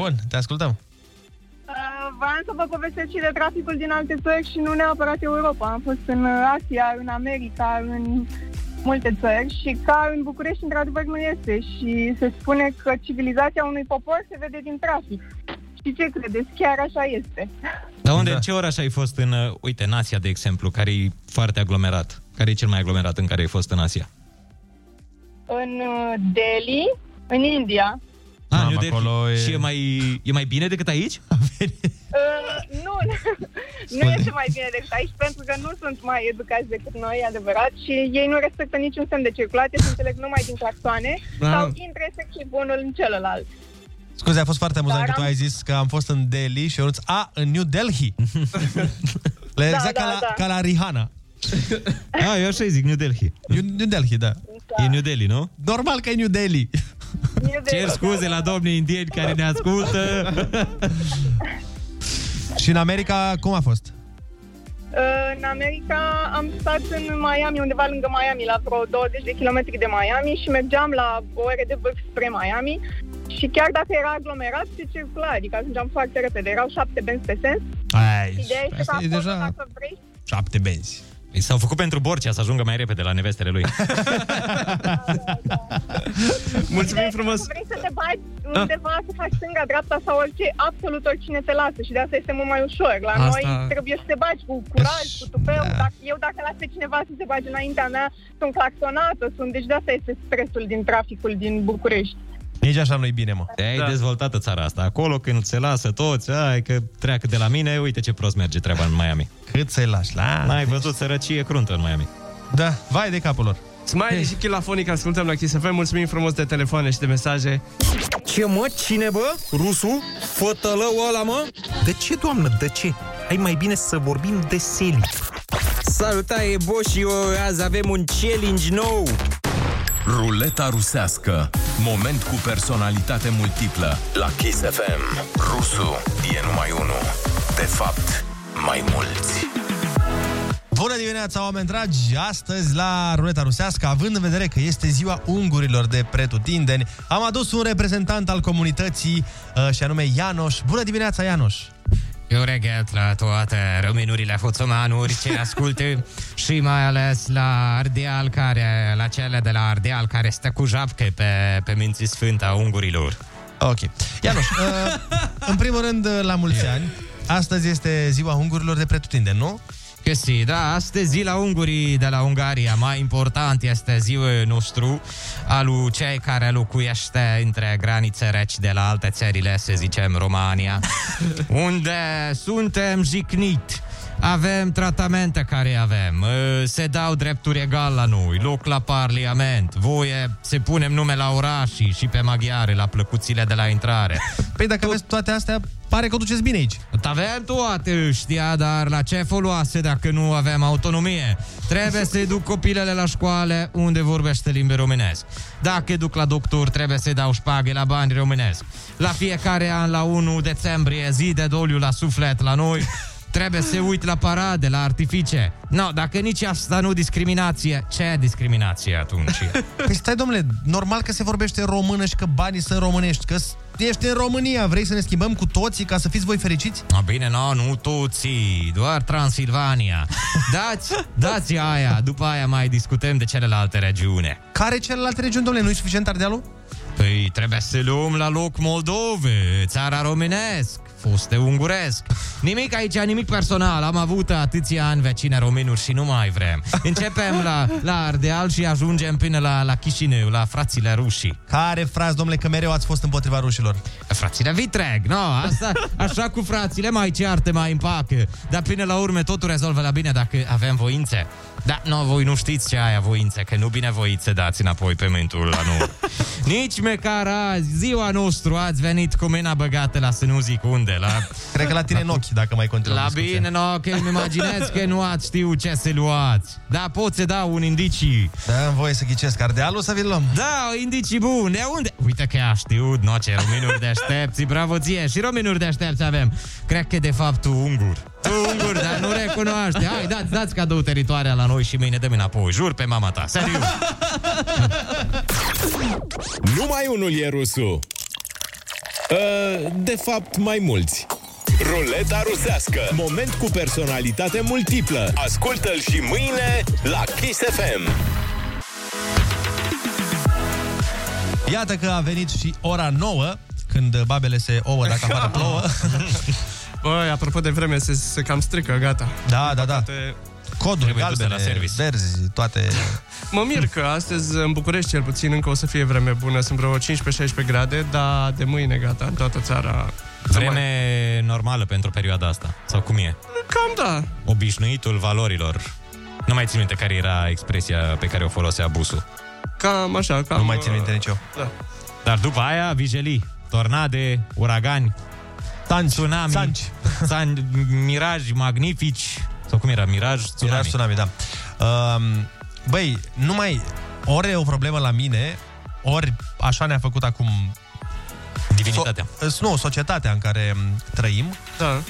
Bun, te ascultăm. Uh, Vreau să vă povestesc și de traficul din alte țări și nu neapărat Europa. Am fost în uh, Asia, în America, în multe țări și ca în București, într-adevăr, nu este. Și se spune că civilizația unui popor se vede din trafic. Și ce credeți? Chiar așa este. Dar unde, da. ce oraș ai fost în, uh, uite, în Asia, de exemplu, care e foarte aglomerat? Care e cel mai aglomerat în care ai fost în Asia? În uh, Delhi, în India, Ah, Mamă, New Delhi. acolo e- Și e mai, e mai bine decât aici? [LAUGHS] Uh, nu, [LAUGHS] nu este mai bine decât aici, pentru că nu sunt mai educați decât noi, e adevărat, și ei nu respectă niciun semn de circulație, se înțeleg numai din claxoane Da. sau intră efectiv unul în celălalt. Scuze, a fost foarte amuzant Dar că tu am- ai zis că am fost în Delhi și eu nuț, a, în New Delhi. [LAUGHS] Le Da, exact da, ca, la, da. ca la Rihanna. Ah, eu așa îi zic, New Delhi. New, New Delhi, da. E New Delhi, nu? Normal că e New Delhi. Cer scuze la domnii indieni care ne ascultă. [LAUGHS] și în America, cum a fost? Uh, În America am stat în Miami, undeva lângă Miami, la vreo 20 de kilometri de Miami și mergeam la ore de vârf spre Miami și chiar dacă era aglomerat, se circula, adică ajungeam foarte repede. Erau șapte benzi pe sens. Ai, Ideea este că asta e acolo, deja dacă vrei, șapte benzi. S-au făcut pentru Borcea să ajungă mai repede la nevestele lui. [LAUGHS] Mulțumim frumos! Dacă vrei să te bagi undeva, să faci stânga, dreapta sau orice, absolut oricine te lasă și de asta este mult mai ușor. La Asta- noi trebuie să te bagi cu curaj, cu tupeu. Dacă, eu dacă las pe cineva să se bage înaintea mea, sunt claxonată, sunt, deci de asta este stresul din traficul din București. Nici așa nu-i bine, mă. Ai da. dezvoltată țara asta. Acolo când se lasă toți, ai că treacă de la mine, uite ce prost merge treaba în Miami. Cât să-i lași, la... N-ai văzut sărăcie cruntă în Miami. Da, vai de capul lor. Smiley și Chilafonic ascultăm la Kiss FM. Mulțumim frumos de telefoane și de mesaje. Ce mă? Cine bă? Rusu? Fătălău ăla mă? De ce, doamnă, de ce? Hai mai bine să vorbim de seli. Salutare, Boș și eu, azi avem un challenge nou. Ruleta rusească. Moment cu personalitate multiplă. La Kiss FM. Rusu e numai unul. De fapt, mai mulți. Bună dimineața, oameni dragi! Astăzi, la Ruleta Rusească, având în vedere că este ziua ungurilor de pretutindeni, am adus un reprezentant al comunității, uh, și anume Ianoș. Bună dimineața, Ianoș! Eu reghet la toate rămânurile hoțomanuri ce ascultă și mai ales la Ardeal, care, la cele de la Ardeal care stă cu japcă pe, pe minții sfânta ungurilor. Ok. Ianoș, uh, [LAUGHS] în primul rând, uh, la mulți ani, astăzi este ziua ungurilor de pretutindeni, nu? Că si, da, astăzi zi la ungurii de la Ungaria. Mai important este ziua nostru al cei care locuiește între granițe reci de la alte țările, să zicem România, [LAUGHS] unde suntem jicnit. Avem tratamente care avem, uh, se dau drepturi egal la noi, loc la parlament, voie să punem nume la orașii și pe maghiare, la plăcuțile de la intrare. Păi dacă aveți toate astea, pare că o duceți bine aici. Avem toate, știa, dar la ce foloase dacă nu avem autonomie? Trebuie să-i duc copilele la școală unde vorbește limba românesc. Dacă duc la doctor, trebuie să-i dau șpaghe la bani românesc. La fiecare an, la 1 decembrie, zi de doliu la suflet la noi, trebuie să uit la parade, la artifice. No, dacă nici asta nu discriminație, ce e discriminație atunci? Păi stai, domnule, normal că se vorbește română și că banii sunt românești, că s- ești în România, vrei să ne schimbăm cu toții ca să fiți voi fericiți? A, bine, no, nu toți, doar Transilvania. Dați, dați aia, după aia mai discutăm de celelalte regiune. Care celelalte regiuni, domnule, nu e suficient Ardealul? Păi trebuie să luăm la loc Moldove, țara românesc, foste unguresc. Nimic aici, nimic personal. Am avut atâția ani vecine românuri și nu mai vrem. Începem la, la Ardeal și ajungem până la, la Chișinău, la frațile rușii. Care frați, domnule, că mereu ați fost împotriva rușilor? Frațile vitreg, no, asta, așa cu frațile mai ceartă, mai împacă. Dar până la urmă totul rezolvă la bine dacă avem voințe. Da, nu, voi nu știți ce aia voințe, că nu bine voiți să dați înapoi pământul la nu. [LAUGHS] Nici măcar azi, ziua nostru, ați venit cu mâna băgată la să nu zic unde, la... Cred că la tine în ochi, dacă mai continuăm La discuția. bine, no, că îmi imaginez că nu ați știut ce să luați. Da, pot să dau un indicii. Da, voie să ghicesc Ardealul să vi-l luăm. Da, indicii buni. De unde? Uite că a știut, no, ce românuri deștepți, bravo ție. Și românuri deștepți avem. Cred că de fapt tu ungur. Tu ungur, dar nu recunoaște. Hai, dați, dați cadou teritoarea la noi și mâine dăm înapoi. Jur pe mama ta. Serios. Numai unul e rusul. Uh, De fapt, mai mulți. Ruleta rusească. Moment cu personalitate multiplă. Ascultă-l și mâine la Kiss FM. Iată că a venit și ora 9, când babele se ouă dacă afară [LAUGHS] plouă. Băi, apropo de vreme, se, se cam strică, gata. Da, da, da. Toate... Coduri Trebuie duse galbene, la service. verzi, toate... Mă mir că astăzi în București cel puțin încă o să fie vreme bună, sunt vreo 15-16 grade, dar de mâine gata, în toată țara. Vreme normală pentru perioada asta. Sau cum e? Cam da. Obișnuitul valorilor. Nu mai țin minte care era expresia pe care o folosea busul. Cam așa, cam... Nu mai țin minte nici eu. Da. Dar după aia, vijelii, tornade, uragani, Tanci, tsunami, sanci. [LAUGHS] san, miraji magnifici, sau cum era, miraj, tsunami. Miraj, tsunami, da. Um, băi, numai ori e o problemă la mine, ori așa ne-a făcut acum Divinitatea. So, nu, societatea în care m, trăim. Da.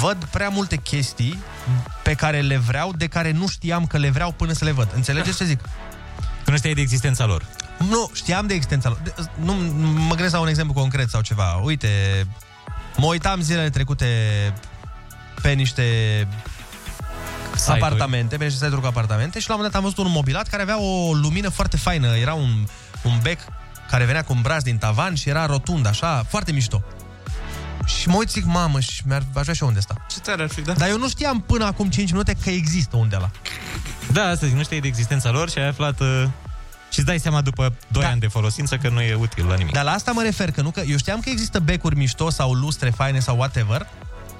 Văd prea multe chestii pe care le vreau, de care nu știam că le vreau până să le văd. Înțelegeți ce zic? Tu nu știai de existența lor. Nu, știam de existența lor. De- Nu, mă gândesc la un exemplu concret sau ceva. Uite, mă uitam zilele trecute pe niște Site-uri. apartamente, pe niște site-uri cu apartamente și la un moment dat am văzut un mobilat care avea o lumină foarte faină. Era un, un bec care venea cu un braț din tavan și era rotund, așa, foarte mișto. Și mă uit zic, mamă, și mi-ar, aș vrea și eu unde sta. Ce tare ar fi, da? Dar eu nu știam până acum 5 minute că există unde la. Da, asta zic, nu știai de existența lor și ai aflat... Uh, și îți dai seama după 2 da. ani de folosință că nu e util la nimic. Dar la asta mă refer, că nu că eu știam că există becuri mișto sau lustre faine sau whatever,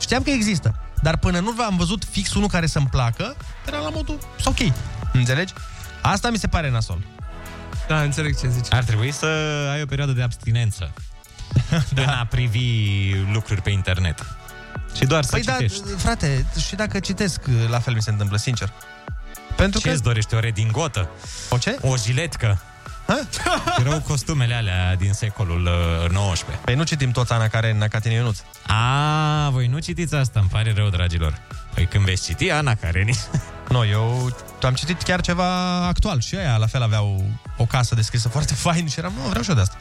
știam că există. Dar până nu am văzut fix unul care să-mi placă, era la modul, ok. Înțelegi? Asta mi se pare nasol. Da, înțeleg ce zici. Ar trebui să ai o perioadă de abstinență da. în a privi lucruri pe internet. Și doar să Păi da, citești. frate, și dacă citesc, la fel mi se întâmplă, sincer. Pentru Ce îți dorește? O redingotă? O ce? O jiletcă? [LAUGHS] Erau costumele alea din secolul uh, XIX. Păi nu citim toți Ana Karenina ca tine Ionuț. A, voi nu citiți asta, îmi pare rău, dragilor. Păi când veți citi Ana Karenina... [LAUGHS] Nu, eu am citit chiar ceva actual și aia la fel aveau o casă descrisă foarte [LAUGHS] fain și eram, nu, vreau și eu de asta.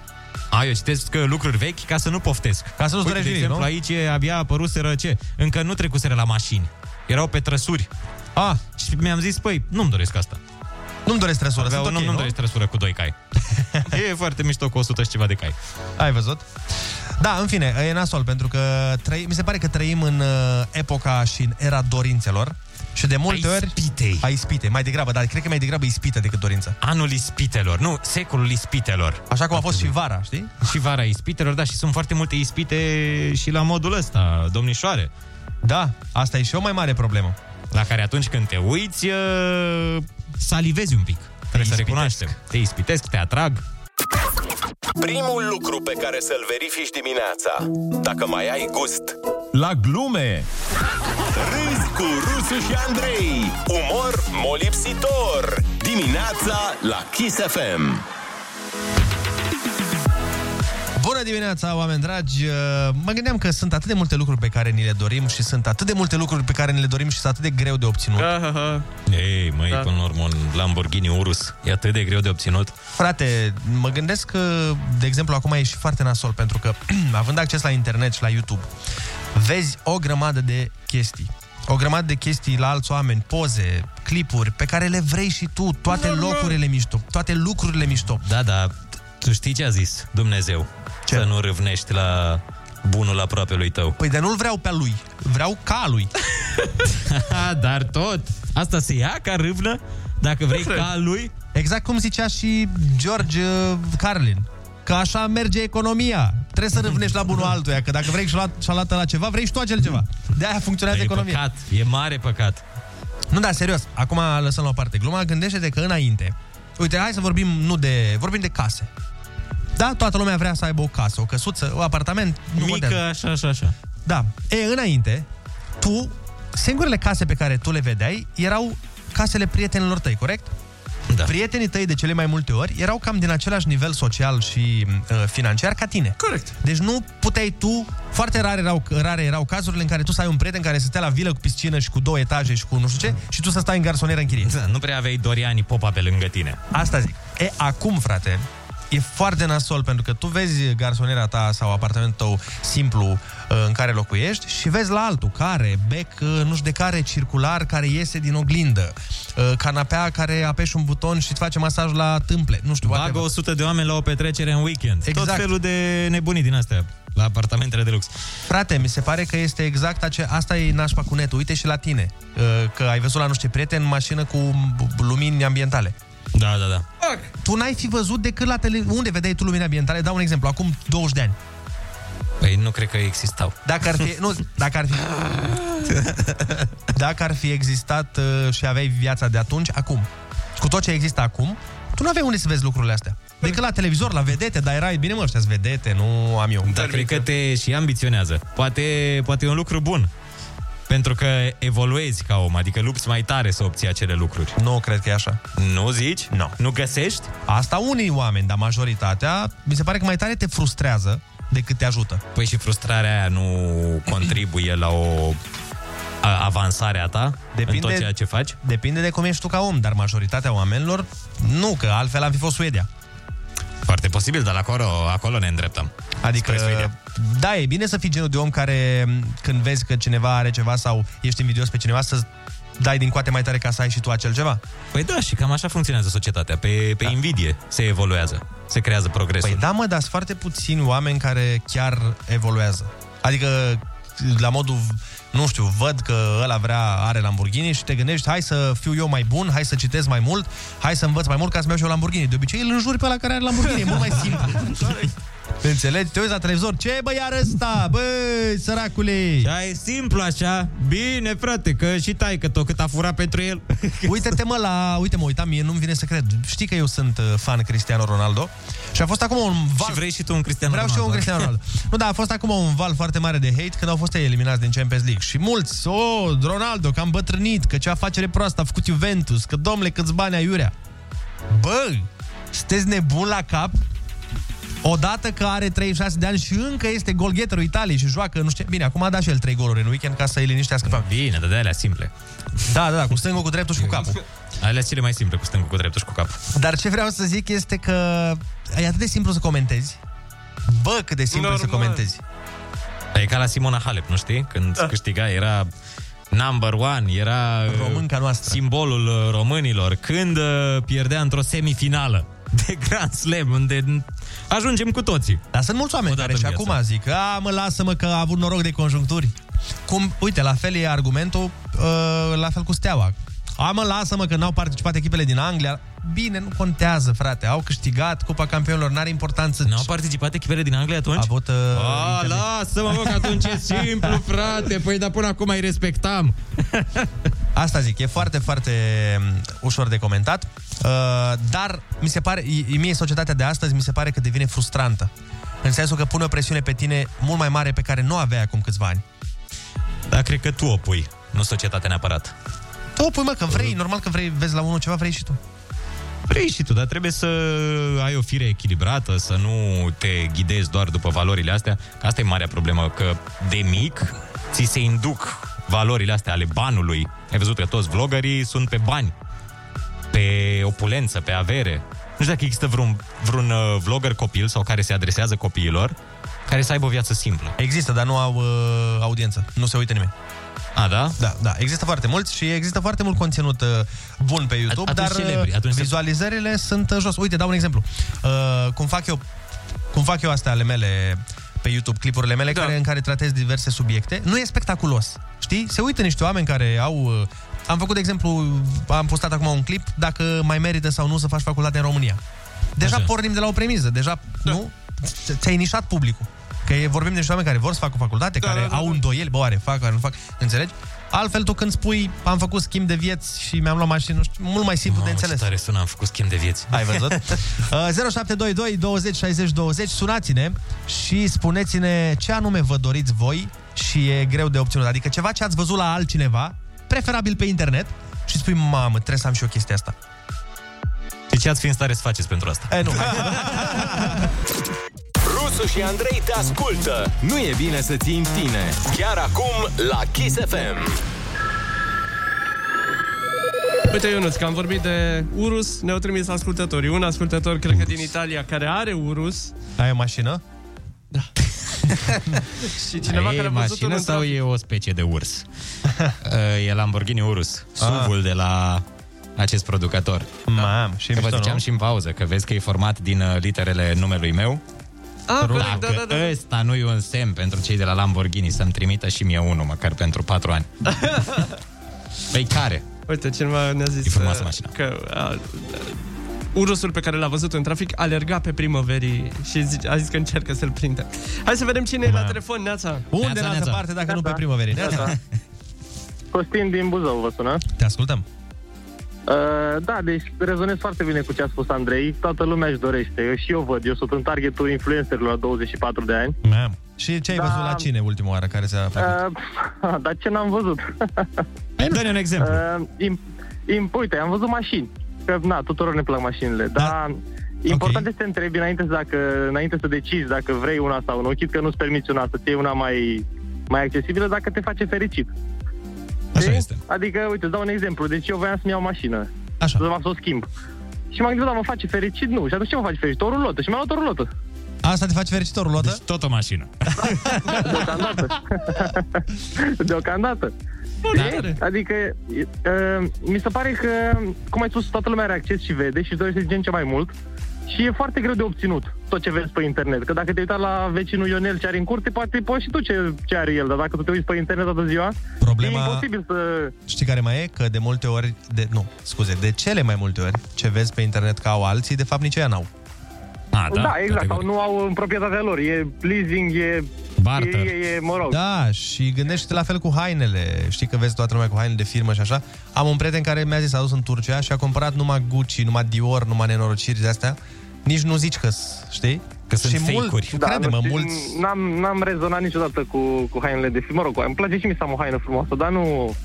A, eu citesc uh, lucruri vechi ca să nu poftesc. Ca să nu-ți Uite, dorești de nimic, exemplu, nu? aici e- abia apăruseră ce? Încă nu trecuseră la mașini. Erau pe trăsuri. A, și mi-am zis, păi, nu-mi doresc asta. Nu-mi doresc trăsură, Aveau, sunt nu, ok, nu-mi nu? doresc trăsură cu doi cai. [LAUGHS] e foarte mișto cu 100 și ceva de cai. Ai văzut? Da, în fine, e nasol, pentru că trăi, mi se pare că trăim în uh, epoca și în era dorințelor și de multe A ori... ispitei. A ispite, mai degrabă, dar cred că mai degrabă ispită decât dorință. Anul ispitelor, nu, secolul ispitelor. Așa cum a fost și vara, știi? Și vara ispitelor, da, și sunt foarte multe ispite și la modul ăsta, domnișoare. Da, asta e și o mai mare problemă. La care atunci când te uiți, uh, salivezi un pic. Trebuie să recunoaștem. Te ispitesc, te atrag. Primul lucru pe care să-l verifici dimineața, dacă mai ai gust. La glume Râzi cu Rusu și Andrei. Umor molipsitor. Dimineața la Kiss FM. Bună dimineața, oameni dragi! Uh, Mă gândeam că sunt atât de multe lucruri pe care ni le dorim și sunt atât de multe lucruri pe care ni le dorim și sunt atât de greu de obținut. Ei, măi, Da. da. până la urmă, un Lamborghini Urus e atât de greu de obținut. Frate, mă gândesc că, de exemplu, acum e și foarte nasol, pentru că, [CLEARS THROAT] având acces la internet și la YouTube, vezi o grămadă de chestii. O grămadă de chestii la alți oameni, poze, clipuri, pe care le vrei și tu, toate locurile mișto, toate lucrurile mișto. Da, da, tu știi ce a zis Dumnezeu? Ce? Să nu râvnești la bunul aproape lui tău. Păi de nu-l vreau pe a lui, vreau ca a lui. [LAUGHS] Dar tot, asta se ia ca râvnă? Dacă vrei ca a lui? Exact cum zicea și George uh, Carlin. Că așa merge economia. Trebuie să râvnești la bunul altuia, că dacă vrei șalată la ceva, vrei și tu acel ceva. De aia funcționează e economia. păcat, e mare păcat. Nu, da, serios. Acum lăsăm la o parte gluma. Gândește-te că înainte... Uite, hai să vorbim nu de... Vorbim de case. Da, toată lumea vrea să aibă o casă, o căsuță, un apartament. Nu Mică, contează. așa, așa, așa. Da. E, înainte, tu, singurele case pe care tu le vedeai erau casele prietenilor tăi, corect? Da. Prietenii tăi de cele mai multe ori erau cam din același nivel social și uh, financiar ca tine. Corect. Deci nu puteai tu, foarte rare erau, rare erau cazurile în care tu să ai un prieten care să stea la vilă cu piscină și cu două etaje și cu nu știu ce și tu să stai în garsonieră în chirie. Da, nu prea aveai Doriani Popa pe lângă tine. Asta zic. E, acum, frate, e foarte nasol pentru că tu vezi garsoniera ta sau apartamentul tău simplu uh, în care locuiești și vezi la altul care, bec, uh, nu știu de care, circular, care iese din oglindă, uh, canapea care apeși un buton și îți face masaj la tâmple, nu știu, Bagă whatever. 100 de oameni la o petrecere în weekend. Exact. Tot felul de nebunii din astea la apartamentele de lux. Frate, mi se pare că este exact ace- asta e nașpa cu netul. Uite și la tine, uh, că ai văzut la nu știu ce prieten în mașină cu b- lumini ambientale. Da, da, da. Tu n-ai fi văzut decât la tele... Unde vedeai tu lumini ambientale? Dau un exemplu, acum 20 de ani. Păi nu cred că existau. Dacă ar fi... Nu, dacă ar fi... [LAUGHS] dacă ar fi existat uh, și aveai viața de atunci, acum, cu tot ce există acum, tu nu aveai unde să vezi lucrurile astea. Decât la televizor, la vedete, dar erai, bine mă, ăștia vedete, nu am eu. Dar cred că te și ambiționează. Poate, poate e un lucru bun. Pentru că evoluezi ca om, adică lupți mai tare să obții acele lucruri. Nu cred că e așa. Nu zici? Nu. Nu găsești? Asta unii oameni, dar majoritatea, mi se pare că mai tare te frustrează decât te ajută. Păi și frustrarea aia nu contribuie la o a- avansare a ta în tot ceea ce faci? Depinde de cum ești tu ca om, dar majoritatea oamenilor nu, că altfel am fi fost Suedia. Foarte posibil, dar acolo, acolo ne îndreptăm. Adică, Spre Suedia. da, e bine să fii genul de om care, m, când vezi că cineva are ceva sau ești invidios pe cineva, să dai din coate mai tare ca să ai și tu acel ceva. Păi da, și cam așa funcționează societatea. Pe, pe da. invidie se evoluează, se creează progresul. Păi da, mă, dar sunt foarte puțini oameni care chiar evoluează. Adică, la modul, nu știu, văd că ăla vrea, are Lamborghini și te gândești, hai să fiu eu mai bun, hai să citesc mai mult, hai să învăț mai mult ca să-mi iau și eu Lamborghini. De obicei îl înjuri pe ăla care are Lamborghini, e mult mai simplu. [LAUGHS] Înțelegi? Te uiți la televizor, ce bă iar ăsta? Bă, săracule! Da, e simplu așa. Bine, frate, că și tai că tot cât a furat pentru el. [LAUGHS] Uite-te mă la... Uite mă, uitam, mie nu-mi vine să cred. Știi că eu sunt uh, fan Cristiano Ronaldo și a fost acum un val... Și vrei și tu un Cristiano Vreau Ronaldo. și eu un Cristiano Ronaldo. [LAUGHS] nu, da, a fost acum un val foarte mare de hate când au fost ei eliminați din Champions League. Și mulți, oh, Ronaldo, că am bătrânit, că ce afacere proastă a făcut Juventus, că domnule, câți bani aiurea. Bă, sunteți nebun la cap? Odată că are 36 de ani și încă este golgheterul Italiei și joacă, nu știu, bine, acum a dat și el 3 goluri în weekend ca să-i liniștească pe Bine, dar de alea simple. Da, da, da, cu stângul, cu dreptul și cu capul. [LAUGHS] Alea cele mai simple, cu stângul, cu dreptul și cu capul. Dar ce vreau să zic este că e atât de simplu să comentezi. Bă, cât de simplu e să Normal. comentezi. E ca la Simona Halep, nu știi? Când da. câștiga, era number one, era Românca noastră. simbolul uh, românilor. Când uh, pierdea într-o semifinală de Grand Slam, unde ajungem cu toții. Dar sunt mulți oameni care și acum zic, a, mă, lasă-mă că a avut noroc de conjuncturi. Cum, uite, la fel e argumentul, uh, la fel cu Steaua. A, mă, lasă-mă că n-au participat echipele din Anglia. Bine, nu contează, frate. Au câștigat Cupa Campionilor, n-are importanță. N-au participat echipele din Anglia atunci? A avut... Uh, A, lasă-mă, mă, că atunci e [LAUGHS] simplu, frate. Păi, dar până acum îi respectam. Asta zic, e foarte, foarte um, ușor de comentat. Uh, dar mi se pare, e- mie societatea de astăzi mi se pare că devine frustrantă. În sensul că pune o presiune pe tine mult mai mare pe care nu aveai acum câțiva ani. Dar cred că tu o pui, nu societatea neapărat. Tu o pui, mă, că vrei, normal că vrei, vezi la unul ceva, vrei și tu. Vrei și tu, dar trebuie să ai o fire echilibrată, să nu te ghidezi doar după valorile astea. Că asta e marea problemă, că de mic ți se induc valorile astea ale banului. Ai văzut că toți vloggerii sunt pe bani, pe opulență, pe avere. Nu știu dacă există vreun, vreun uh, vlogger copil sau care se adresează copiilor care să aibă o viață simplă. Există, dar nu au uh, audiență. Nu se uită nimeni. A, da? Da, da. Există foarte mulți și există foarte mult conținut uh, bun pe YouTube, At- atunci dar celebri, uh, atunci se- vizualizările sunt uh, jos. Uite, dau un exemplu. Uh, cum fac eu cum fac eu astea ale mele pe YouTube, clipurile mele da. care, în care tratez diverse subiecte, nu e spectaculos. Știi? Se uită niște oameni care au... uh, Am făcut, de exemplu, am postat acum un clip dacă mai merită sau nu să faci facultate în România. Deja Așa. pornim de la o premiză, deja, da. nu? Ți- Ți-ai nișat publicul. Că e, vorbim de niște oameni care vor să facă facultate, da, care da, da, au îndoieli, bă, oare fac, oare nu fac, înțelegi? Altfel tu când spui, am făcut schimb de vieți și mi-am luat mașină, nu știu, mult mai simplu de înțeles. Ce tare sună, am făcut schimb de vieți. Ai văzut? [LAUGHS] Uh, 0722 20 60 20 Sunați-ne și spuneți-ne ce anume vă doriți voi și e greu de obținut. Adică ceva ce ați văzut la altcineva, preferabil pe internet, și spui, mamă, trebuie să am și eu chestia asta. Și ce ați fi în stare să faceți pentru asta? E, nu. [LAUGHS] Rusu și Andrei te ascultă. Nu e bine să ții în tine. Chiar acum la Kiss FM. Uite, Ionuț, că am vorbit de Urus, ne-au trimis ascultătorii. Un ascultător, cred că din Italia, care are Urus. Ai o mașină? Și cineva e care a văzut mașină unul în sau trafic. e o specie de urs? [LAUGHS] Uh, e Lamborghini Urus, SUV-ul de la acest producător. Mam, și că vă mișto, ziceam nu? și în pauză, că vezi că e format din uh, literele numelui meu. Ah, corect, Dacă da, da, da. ăsta nu e un semn pentru cei de la Lamborghini să-mi trimită și mie unul, măcar pentru patru ani. [LAUGHS] Păi care? Uite, cineva ne-a zis E frumoasă uh, mașina. că uh, Urusul pe care l-a văzut în trafic alerga pe primăverii și zi- a zis că încercă să-l prindă. Hai să vedem cine e la telefon, Neața. Unde Neața, în altă neața. parte dacă nu pe primăverii? Da. [LAUGHS] Costin din Buzău vă sună. Te ascultăm. Uh, da, deci rezonez foarte bine cu ce a spus Andrei. Toată lumea își dorește. Eu și eu văd. Eu sunt în targetul influencerilor la 24 de ani. Mam. Și ce ai Da. văzut la cine ultima oară care ți-a plăcut? Uh, [LAUGHS] dar ce n-am văzut? [LAUGHS] Hai, dă-ne un exemplu. Uh, im, im, uite, am văzut mașini. Că, na, tuturor ne plac mașinile. Dar important este să întrebi înainte, să dacă, înainte să decizi dacă vrei una sau nu. Chit că nu-ți permiți una să-ți iei una mai, mai accesibilă dacă te face fericit. Așa Știi? este. Adică, uite, îți dau un exemplu. Deci eu voiam să-mi iau o mașină. Așa. Să mă să o schimb. Și m-am gândit, da, mă face fericit? Nu. Și atunci ce mă face fericit? O rulotă. Și mi-am luat o rulotă. Asta te face fericit o rulotă? Deci tot o mașină. [LAUGHS] Deocamdată. [LAUGHS] Deocamdată. Da. Adică, uh, mi se pare că, cum ai spus, toată lumea are acces și vede și își dorește din ce mai mai mult. Și e foarte greu de obținut tot ce vezi pe internet. Că dacă te uita la vecinul Ionel ce are în curte, poate poți și tu ce, ce are el. Dar dacă tu te uiți pe internet toată ziua, Problema- e imposibil să... Știi care mai e? Că de multe ori, de, nu, scuze, de cele mai multe ori, ce vezi pe internet că au alții, de fapt nici ea n-au. A, Da, da exact. Sau nu au în proprietatea lor. E leasing, e... Barter. E, e, e, mă rog. Da, și gândește la fel cu hainele. Știi că vezi toată lumea cu haine de firmă și așa. Am un prieten care mi-a zis, a dus în Turcia și a cumpărat numai Gucci, numai Dior, numai nenorociri de astea. Nici nu zici că știi? Că sunt și fake-uri. Da, crede-mă, nu știu, mulți... N-am, n-am rezonat niciodată cu, cu hainele de film. Mă rog, îmi place și mie să am o haină frumoasă, dar nu...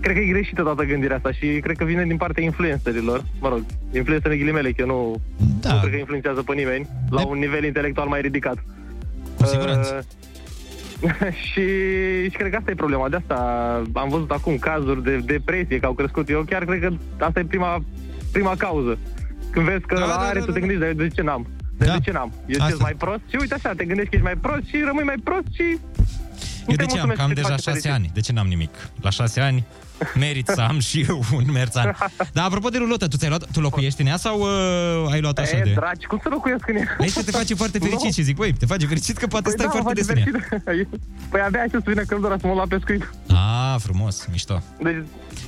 Cred că e greșită toată gândirea asta și cred că vine din partea influencerilor. Mă rog, influencerii ghilimele, că eu nu, da. nu cred că influențează pe nimeni la un nivel intelectual mai ridicat. Cu siguranță. Uh, [LAUGHS] și, și cred că asta e problema. De asta am văzut acum cazuri de depresie, că au crescut. Eu chiar cred că asta e prima, prima cauză. Când vezi că da, are, da, tu te gândești, "Dar de ce n-am? De, Da. de ce n-am? Eu Asta. sunt mai prost? Și uite așa, te gândești că ești mai prost și rămâi mai prost și... Eu te de ce am? mulțumesc Că am și te deja face șase fericit. ani. De ce n-am nimic? La șase ani merit să am și eu un merțan. Dar apropo de rulotă, tu ți-ai luat, tu locuiești în ea sau uh, ai luat așa E, de... dragi, cum să locuiesc în ea? Aici te face foarte fericit Nu. și zic, băi, te face fericit că poate Păi stai da, foarte mă des face în ea. fericit. Păi abia aștept să vină căldura să mă la pescuit. Ah, frumos, mișto. Deci,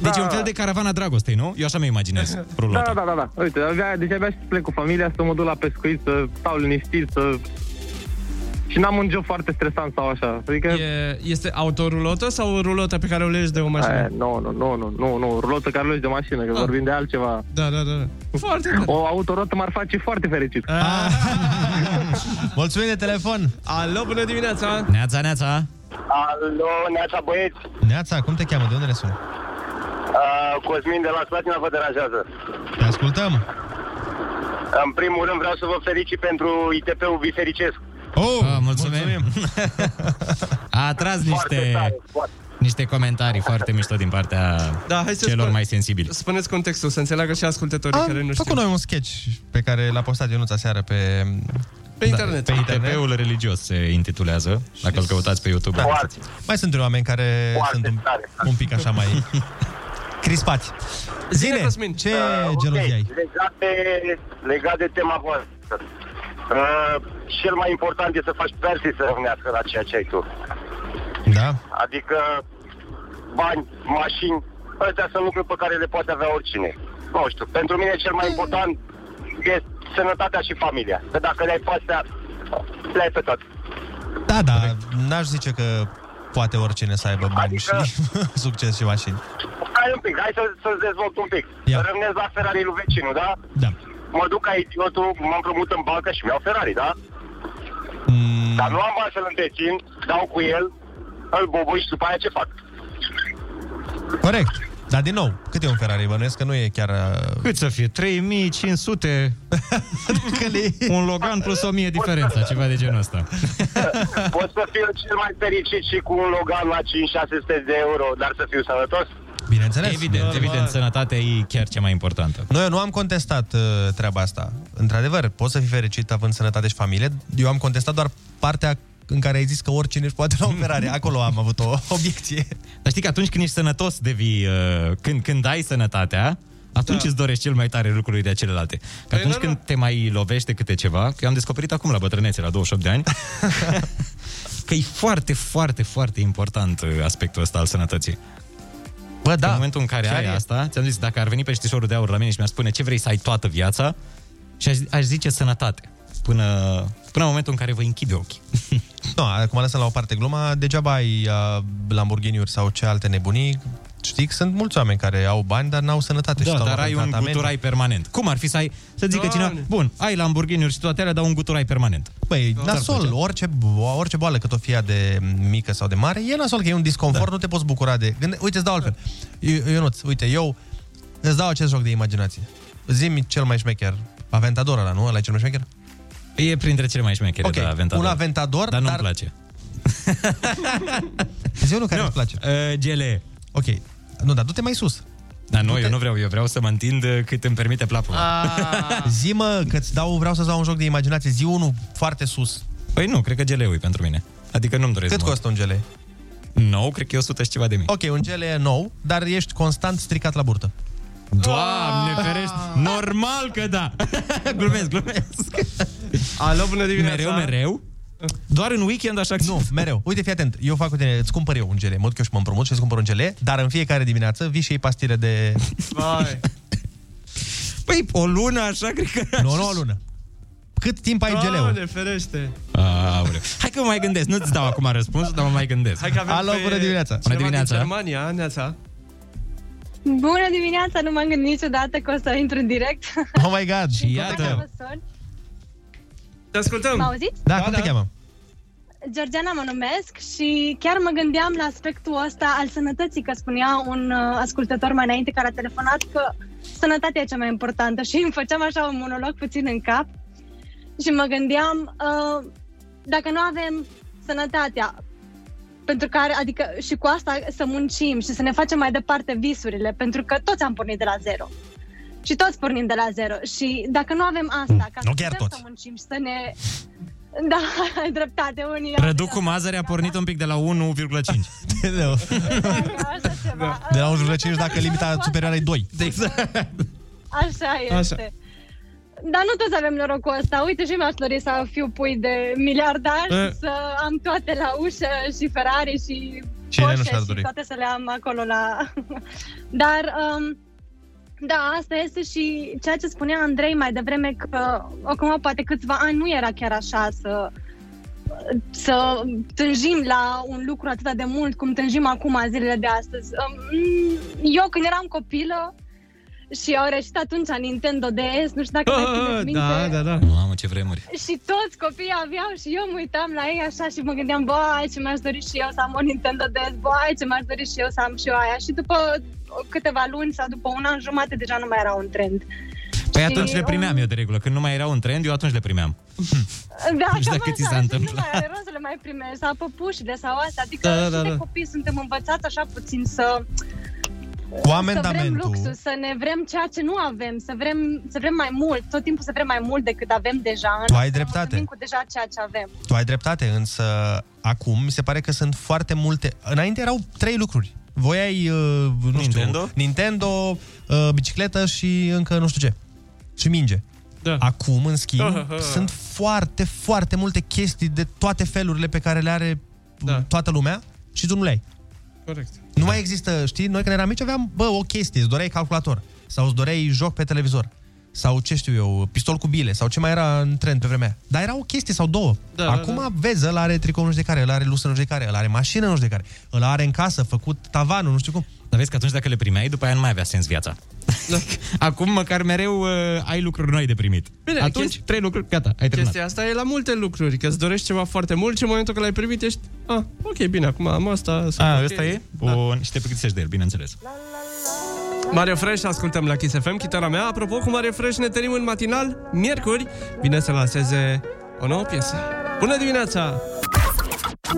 Deci da. e un fel de caravana dragostei, nu? Eu așa mi imaginez Da, rulota. da, da, da. Uite, abia, deci abia aștept să plec cu familia, să mă duc la pescuit, să stau liniștit, să... Și n-am un job foarte stresant sau așa. Adică... E, este autorulotă sau rulotă pe care o legi de o mașină? Aia, nu, nu, nu, nu, nu, nu, rulotă care legi de mașină, că vorbim de altceva. Da, da, da. Foarte [LAUGHS] O autorotă m-ar face foarte fericit. [LAUGHS] Mulțumim de telefon! Alo, bună dimineața! Neața, neața! Alo, neața băieți! Neața, cum te cheamă? De unde ne suni? Uh, Cosmin de la Slatina vă deranjează. Te ascultăm! În primul rând vreau să vă felicit pentru ITP-ul Vifericesc. Oh, ah, mulțumim! mulțumim. [LAUGHS] A atras Foarte niște, tare, foarte. niște comentarii foarte mișto din partea Da, hai să celor spun- mai sensibili. Spuneți contextul, să înțeleagă și ascultătorii care nu Am știu. făcut noi un sketch pe care l-a postat Ionuț aseară pe... Pe internet. Pe internet. ITP-ul religios se intitulează, dacă îl căutați pe YouTube. Da. Mai sunt unii oameni care sunt un, un pic așa mai [LAUGHS] crispați. Zine, ce Uh, ok, gelozie ai? Legat de, legat de tema voastră. Uh, cel mai important e să faci persii să rămânească la ceea ce ai tu. Da? Adică bani, mașini, astea sunt lucruri pe care le poate avea oricine. Nu știu, pentru mine cel mai important e sănătatea și familia. Că dacă le-ai pe astea, le-ai pe tot. Da, da, n-aș zice că poate oricine să aibă bani și [LAUGHS] succes și mașini. Hai un pic, hai să, să-ți dezvolt un pic. Ia. Rămânesc la Ferrari lui vecinul, da? Da. Mă duc ca idiotul, mă împrumut în bancă și mi-au Ferrari, da? Mm. Dar nu am bani să-l întrețin, dau cu el, îl bobui și după aia ce fac? Corect. Dar din nou, cât e un Ferrari? Bănuiesc că nu e chiar... uh, Cât să fie? 3500? Un Logan plus 1000 diferența, ceva de genul ăsta. Pot să fiu cel mai fericit și cu un Logan la 5-600 de euro, dar să fiu sănătos? Bineînțeles. Evident, evident, sănătatea e chiar cea mai importantă. Noi nu am contestat uh, treaba asta. Într-adevăr, poți să fii fericit având sănătate și familie. Eu am contestat doar partea în care ai zis că oricine își poate lua un Ferrari. [LAUGHS] Acolo am avut o obiecție. Dar știi că atunci când ești sănătos devii, uh, când, când ai sănătatea, atunci da. îți dorești cel mai tare lucruri de celelalte. Că atunci când te mai lovește câte ceva, că eu am descoperit acum la bătrânețe, la 28 de ani, [LAUGHS] că e foarte, foarte, foarte important uh, aspectul ăsta al sănătății. Bă, da. În momentul în care Chiar ai e. asta, ți-am zis, dacă ar veni peștișorul de aur la mine și mi-ar spune ce vrei să ai toată viața, și aș, aș zice sănătate. Până, până în momentul în care vă închide ochii. [LAUGHS] Nu, acum lăsăm la o parte gluma, degeaba ai uh, Lamborghini-uri sau ce alte nebunii. Știi că sunt mulți oameni care au bani, dar n-au sănătate. și Da, stau dar la ai un tratament. guturai permanent. Cum ar fi să ai, să zică Doamne. cineva, bun, ai Lamborghini-uri și toate alea, dar un guturai permanent. Băi, Ți-ar nasol, plăcea? orice, orice boală, cât o fie ea de mică sau de mare, e nasol că e un disconfort, da. nu te poți bucura de... Gânde... Uite, îți dau altfel. Eu, Ionuț, uite, eu îți dau acest joc de imaginație. Zi-mi cel mai șmecher. Aventador ăla, nu? Ăla e cel mai șmecher? E printre cele mai șmechere, Ok, da, Aventador. un Aventador, dar nu-mi dar- place. [LAUGHS] Zi unul care îți place. Uh, GLE. Ok. Nu, dar du-te mai sus. Dar nu, eu nu vreau, eu vreau să mă întind uh, cât îmi permite plapuma. Zi mă, că-ți dau, vreau să-ți dau un joc de imaginație. Zi unul foarte sus. Păi nu, cred că geleu e pentru mine. Adică nu-mi doresc Cât mult. costă un gele? Nou, cred că e 100 și ceva de mii. Ok, un gele e nou, dar ești constant stricat la burtă. Doamne ferești, normal că da. [LAUGHS] glumesc, glumesc. Alo, bună dimineața. Mereu, mereu? Doar în weekend așa Nu, mereu. Uite, fii atent. Eu fac cu tine, îți cumpăr eu un gele. Mă duc eu și mă împrumut și îți cumpăr un gele, dar în fiecare dimineață vii și iei pastile de... Vai. Păi, o lună așa, cred că... Nu, nu o lună. Cât timp ai geleul? Doamne, ferește. Aoleu. Hai că mă mai gândesc, nu-ți dau acum răspunsul, dar mă mai gândesc. Hai că avem Alo, pe bună dimineața. Bună cineva dimineața. Din Germania, Neața. Bună dimineața, nu m-am gândit niciodată că o să intru în direct. Oh my god. Și Vă iată. Sun. Te ascultăm. Mă auziți? Da, cum te cheamă? Georgiana mă numesc și chiar mă gândeam la aspectul ăsta al sănătății, că spunea un uh, ascultător mai înainte care a telefonat că sănătatea e cea mai importantă și îmi făceam așa un monolog puțin în cap și mă gândeam uh, dacă nu avem sănătatea pentru care, adică și cu asta să muncim și să ne facem mai departe visurile, pentru că toți am pornit de la zero. Și toți pornim de la zero. Și dacă nu avem asta, ca nu să chiar putem toți. să muncim și să ne... Da, ai dreptate, unii... Rădu cu Mazăre a pornit un pic de la 1,5. [LAUGHS] Așa ceva. De la 1,5 dacă limita superioară e 2. Exact. Așa este. Așa. Dar nu toți avem norocul ăsta. Uite și mi-aș dori să fiu pui de miliardar Eh. și să am toate la ușă și Ferrari și Cine nu Porsche și-ar și dori? toate să le am acolo la... [LAUGHS] Dar, um, da, asta este și ceea ce spunea Andrei mai devreme că acum poate câțiva ani nu era chiar așa să să tânjim la un lucru atât de mult cum tânjim acum zilele de astăzi. Um, Eu când eram copilă și au reușit atunci Nintendo DS, nu știu dacă mai țineți minte. Da, da, da. Mamă, ce vremuri. Și toți copiii aveau și eu mă uitam la ei așa și mă gândeam, băi, ce mi-aș dori și eu să am o Nintendo DS, băi, ce mi-aș dori și eu să am și eu aia. Și după câteva luni sau după un an jumate deja nu mai era un trend. Păi Și, atunci le primeam eu de regulă. Când nu mai era un trend, eu atunci le primeam. [LAUGHS] Da, Nu știu cam dacă ți așa, s-a și întâmplat. Nu mai are rost să le mai primești, sau păpușile sau astea. Adică Da, da, și da, de da. copii suntem învățați așa puțin să... Cu Să vrem amendamentul. luxus, să ne vrem ceea ce nu avem, să vrem, să vrem mai mult, tot timpul să vrem mai mult decât avem deja. Tu ai Să dreptate. mulțumim cu deja ceea ce avem. Tu ai dreptate, însă acum mi se pare că sunt foarte multe... Înainte erau trei lucruri. Voi ai, uh, nu Nintendo? știu, Nintendo, uh, bicicletă și încă nu știu ce. Și minge. Da. Acum, în schimb, sunt foarte, foarte multe chestii de toate felurile pe care le are da. toată lumea și tu nu le ai. Corect. Nu mai există, știi, noi când eram mici aveam, bă, o chestie, îți doreai calculator sau îți doreai joc pe televizor sau ce știu eu, pistol cu bile sau ce mai era în trend pe vremea aia. Dar era o chestie sau două. Da, da, Acum da. vezi, ăla are tricou nu știu de care, ăla are lusă nu știu de care, ăla are mașină nu știu de care, ăla are în casă, făcut tavanul, nu știu cum. Dar vezi că atunci dacă le primeai, după aia nu mai avea sens viața. [LAUGHS] Acum măcar mereu uh, ai lucruri noi de primit. Bine, atunci, chesti- trei lucruri, gata, ai terminat. Chestia asta e la multe lucruri, că îți dorești ceva foarte mult și în momentul când l-ai primit ești, ah, ok, bine, acum am asta. sunt A, ok." ăsta e? Bun, și te plictisești de el, bineînțeles. Mario Fresh, ascultăm la Kiss FM, chitara mea. Apropo, cu Mario Fresh ne tărim în matinal, miercuri, vine să lanseze o nouă piesă. Bună dimineața!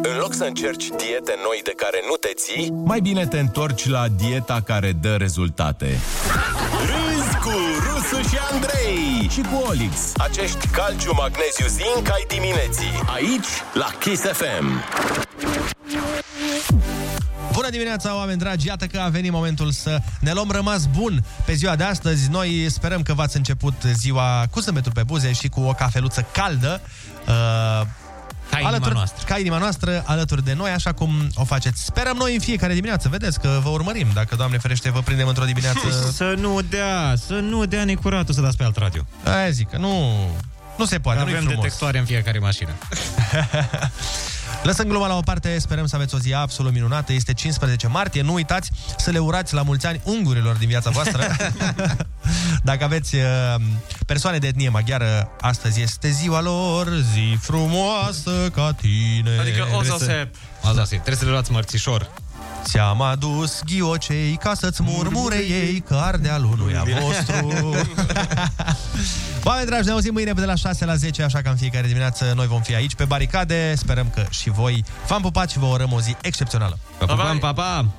În loc să încerci diete noi de care nu te ții, Mai bine te întorci la dieta care dă rezultate. râzi cu Rusu și Andrei Și cu Olix. Acești calciu, magneziu, zinc ai dimineții Aici, la Kiss FM Bună dimineața, oameni dragi! Iată că a venit momentul să ne luăm rămas bun pe ziua de astăzi. Noi sperăm că v-ați început ziua cu zâmbetul pe buze și cu o cafeluță caldă. Uh, ca inima alături, noastră. Ca inima noastră, alături de noi, așa cum o faceți. Sperăm noi în fiecare dimineață. Vedeți că vă urmărim. Dacă, Doamne ferește, vă prindem într-o dimineață... [LAUGHS] Să nu dea, să nu dea necuratul să dați pe alt radio. Aia zic, că nu... Nu se poate, nu Avem frumos. detectoare în fiecare mașină. [LAUGHS] Lăsăm gluma la o parte, sperăm să aveți o zi absolut minunată. Este 15 martie, nu uitați să le urați la mulți ani ungurilor din viața voastră. [LAUGHS] Dacă aveți uh, persoane de etnie maghiară, astăzi este ziua lor, zi frumoasă ca tine. Adică o să Trebuie se... Asta se, trebuie să le luați mărțișor. Ți-am adus ghiocei ca să-ți murmure ei că ardealul nu e a vostru. [LAUGHS] Oameni dragi, ne auzim mâine de la 6 la 10, așa că în fiecare dimineață noi vom fi aici pe baricade. Sperăm că și voi v-am pupat și vă urăm o zi excepțională. Pa, pa, pa, pa!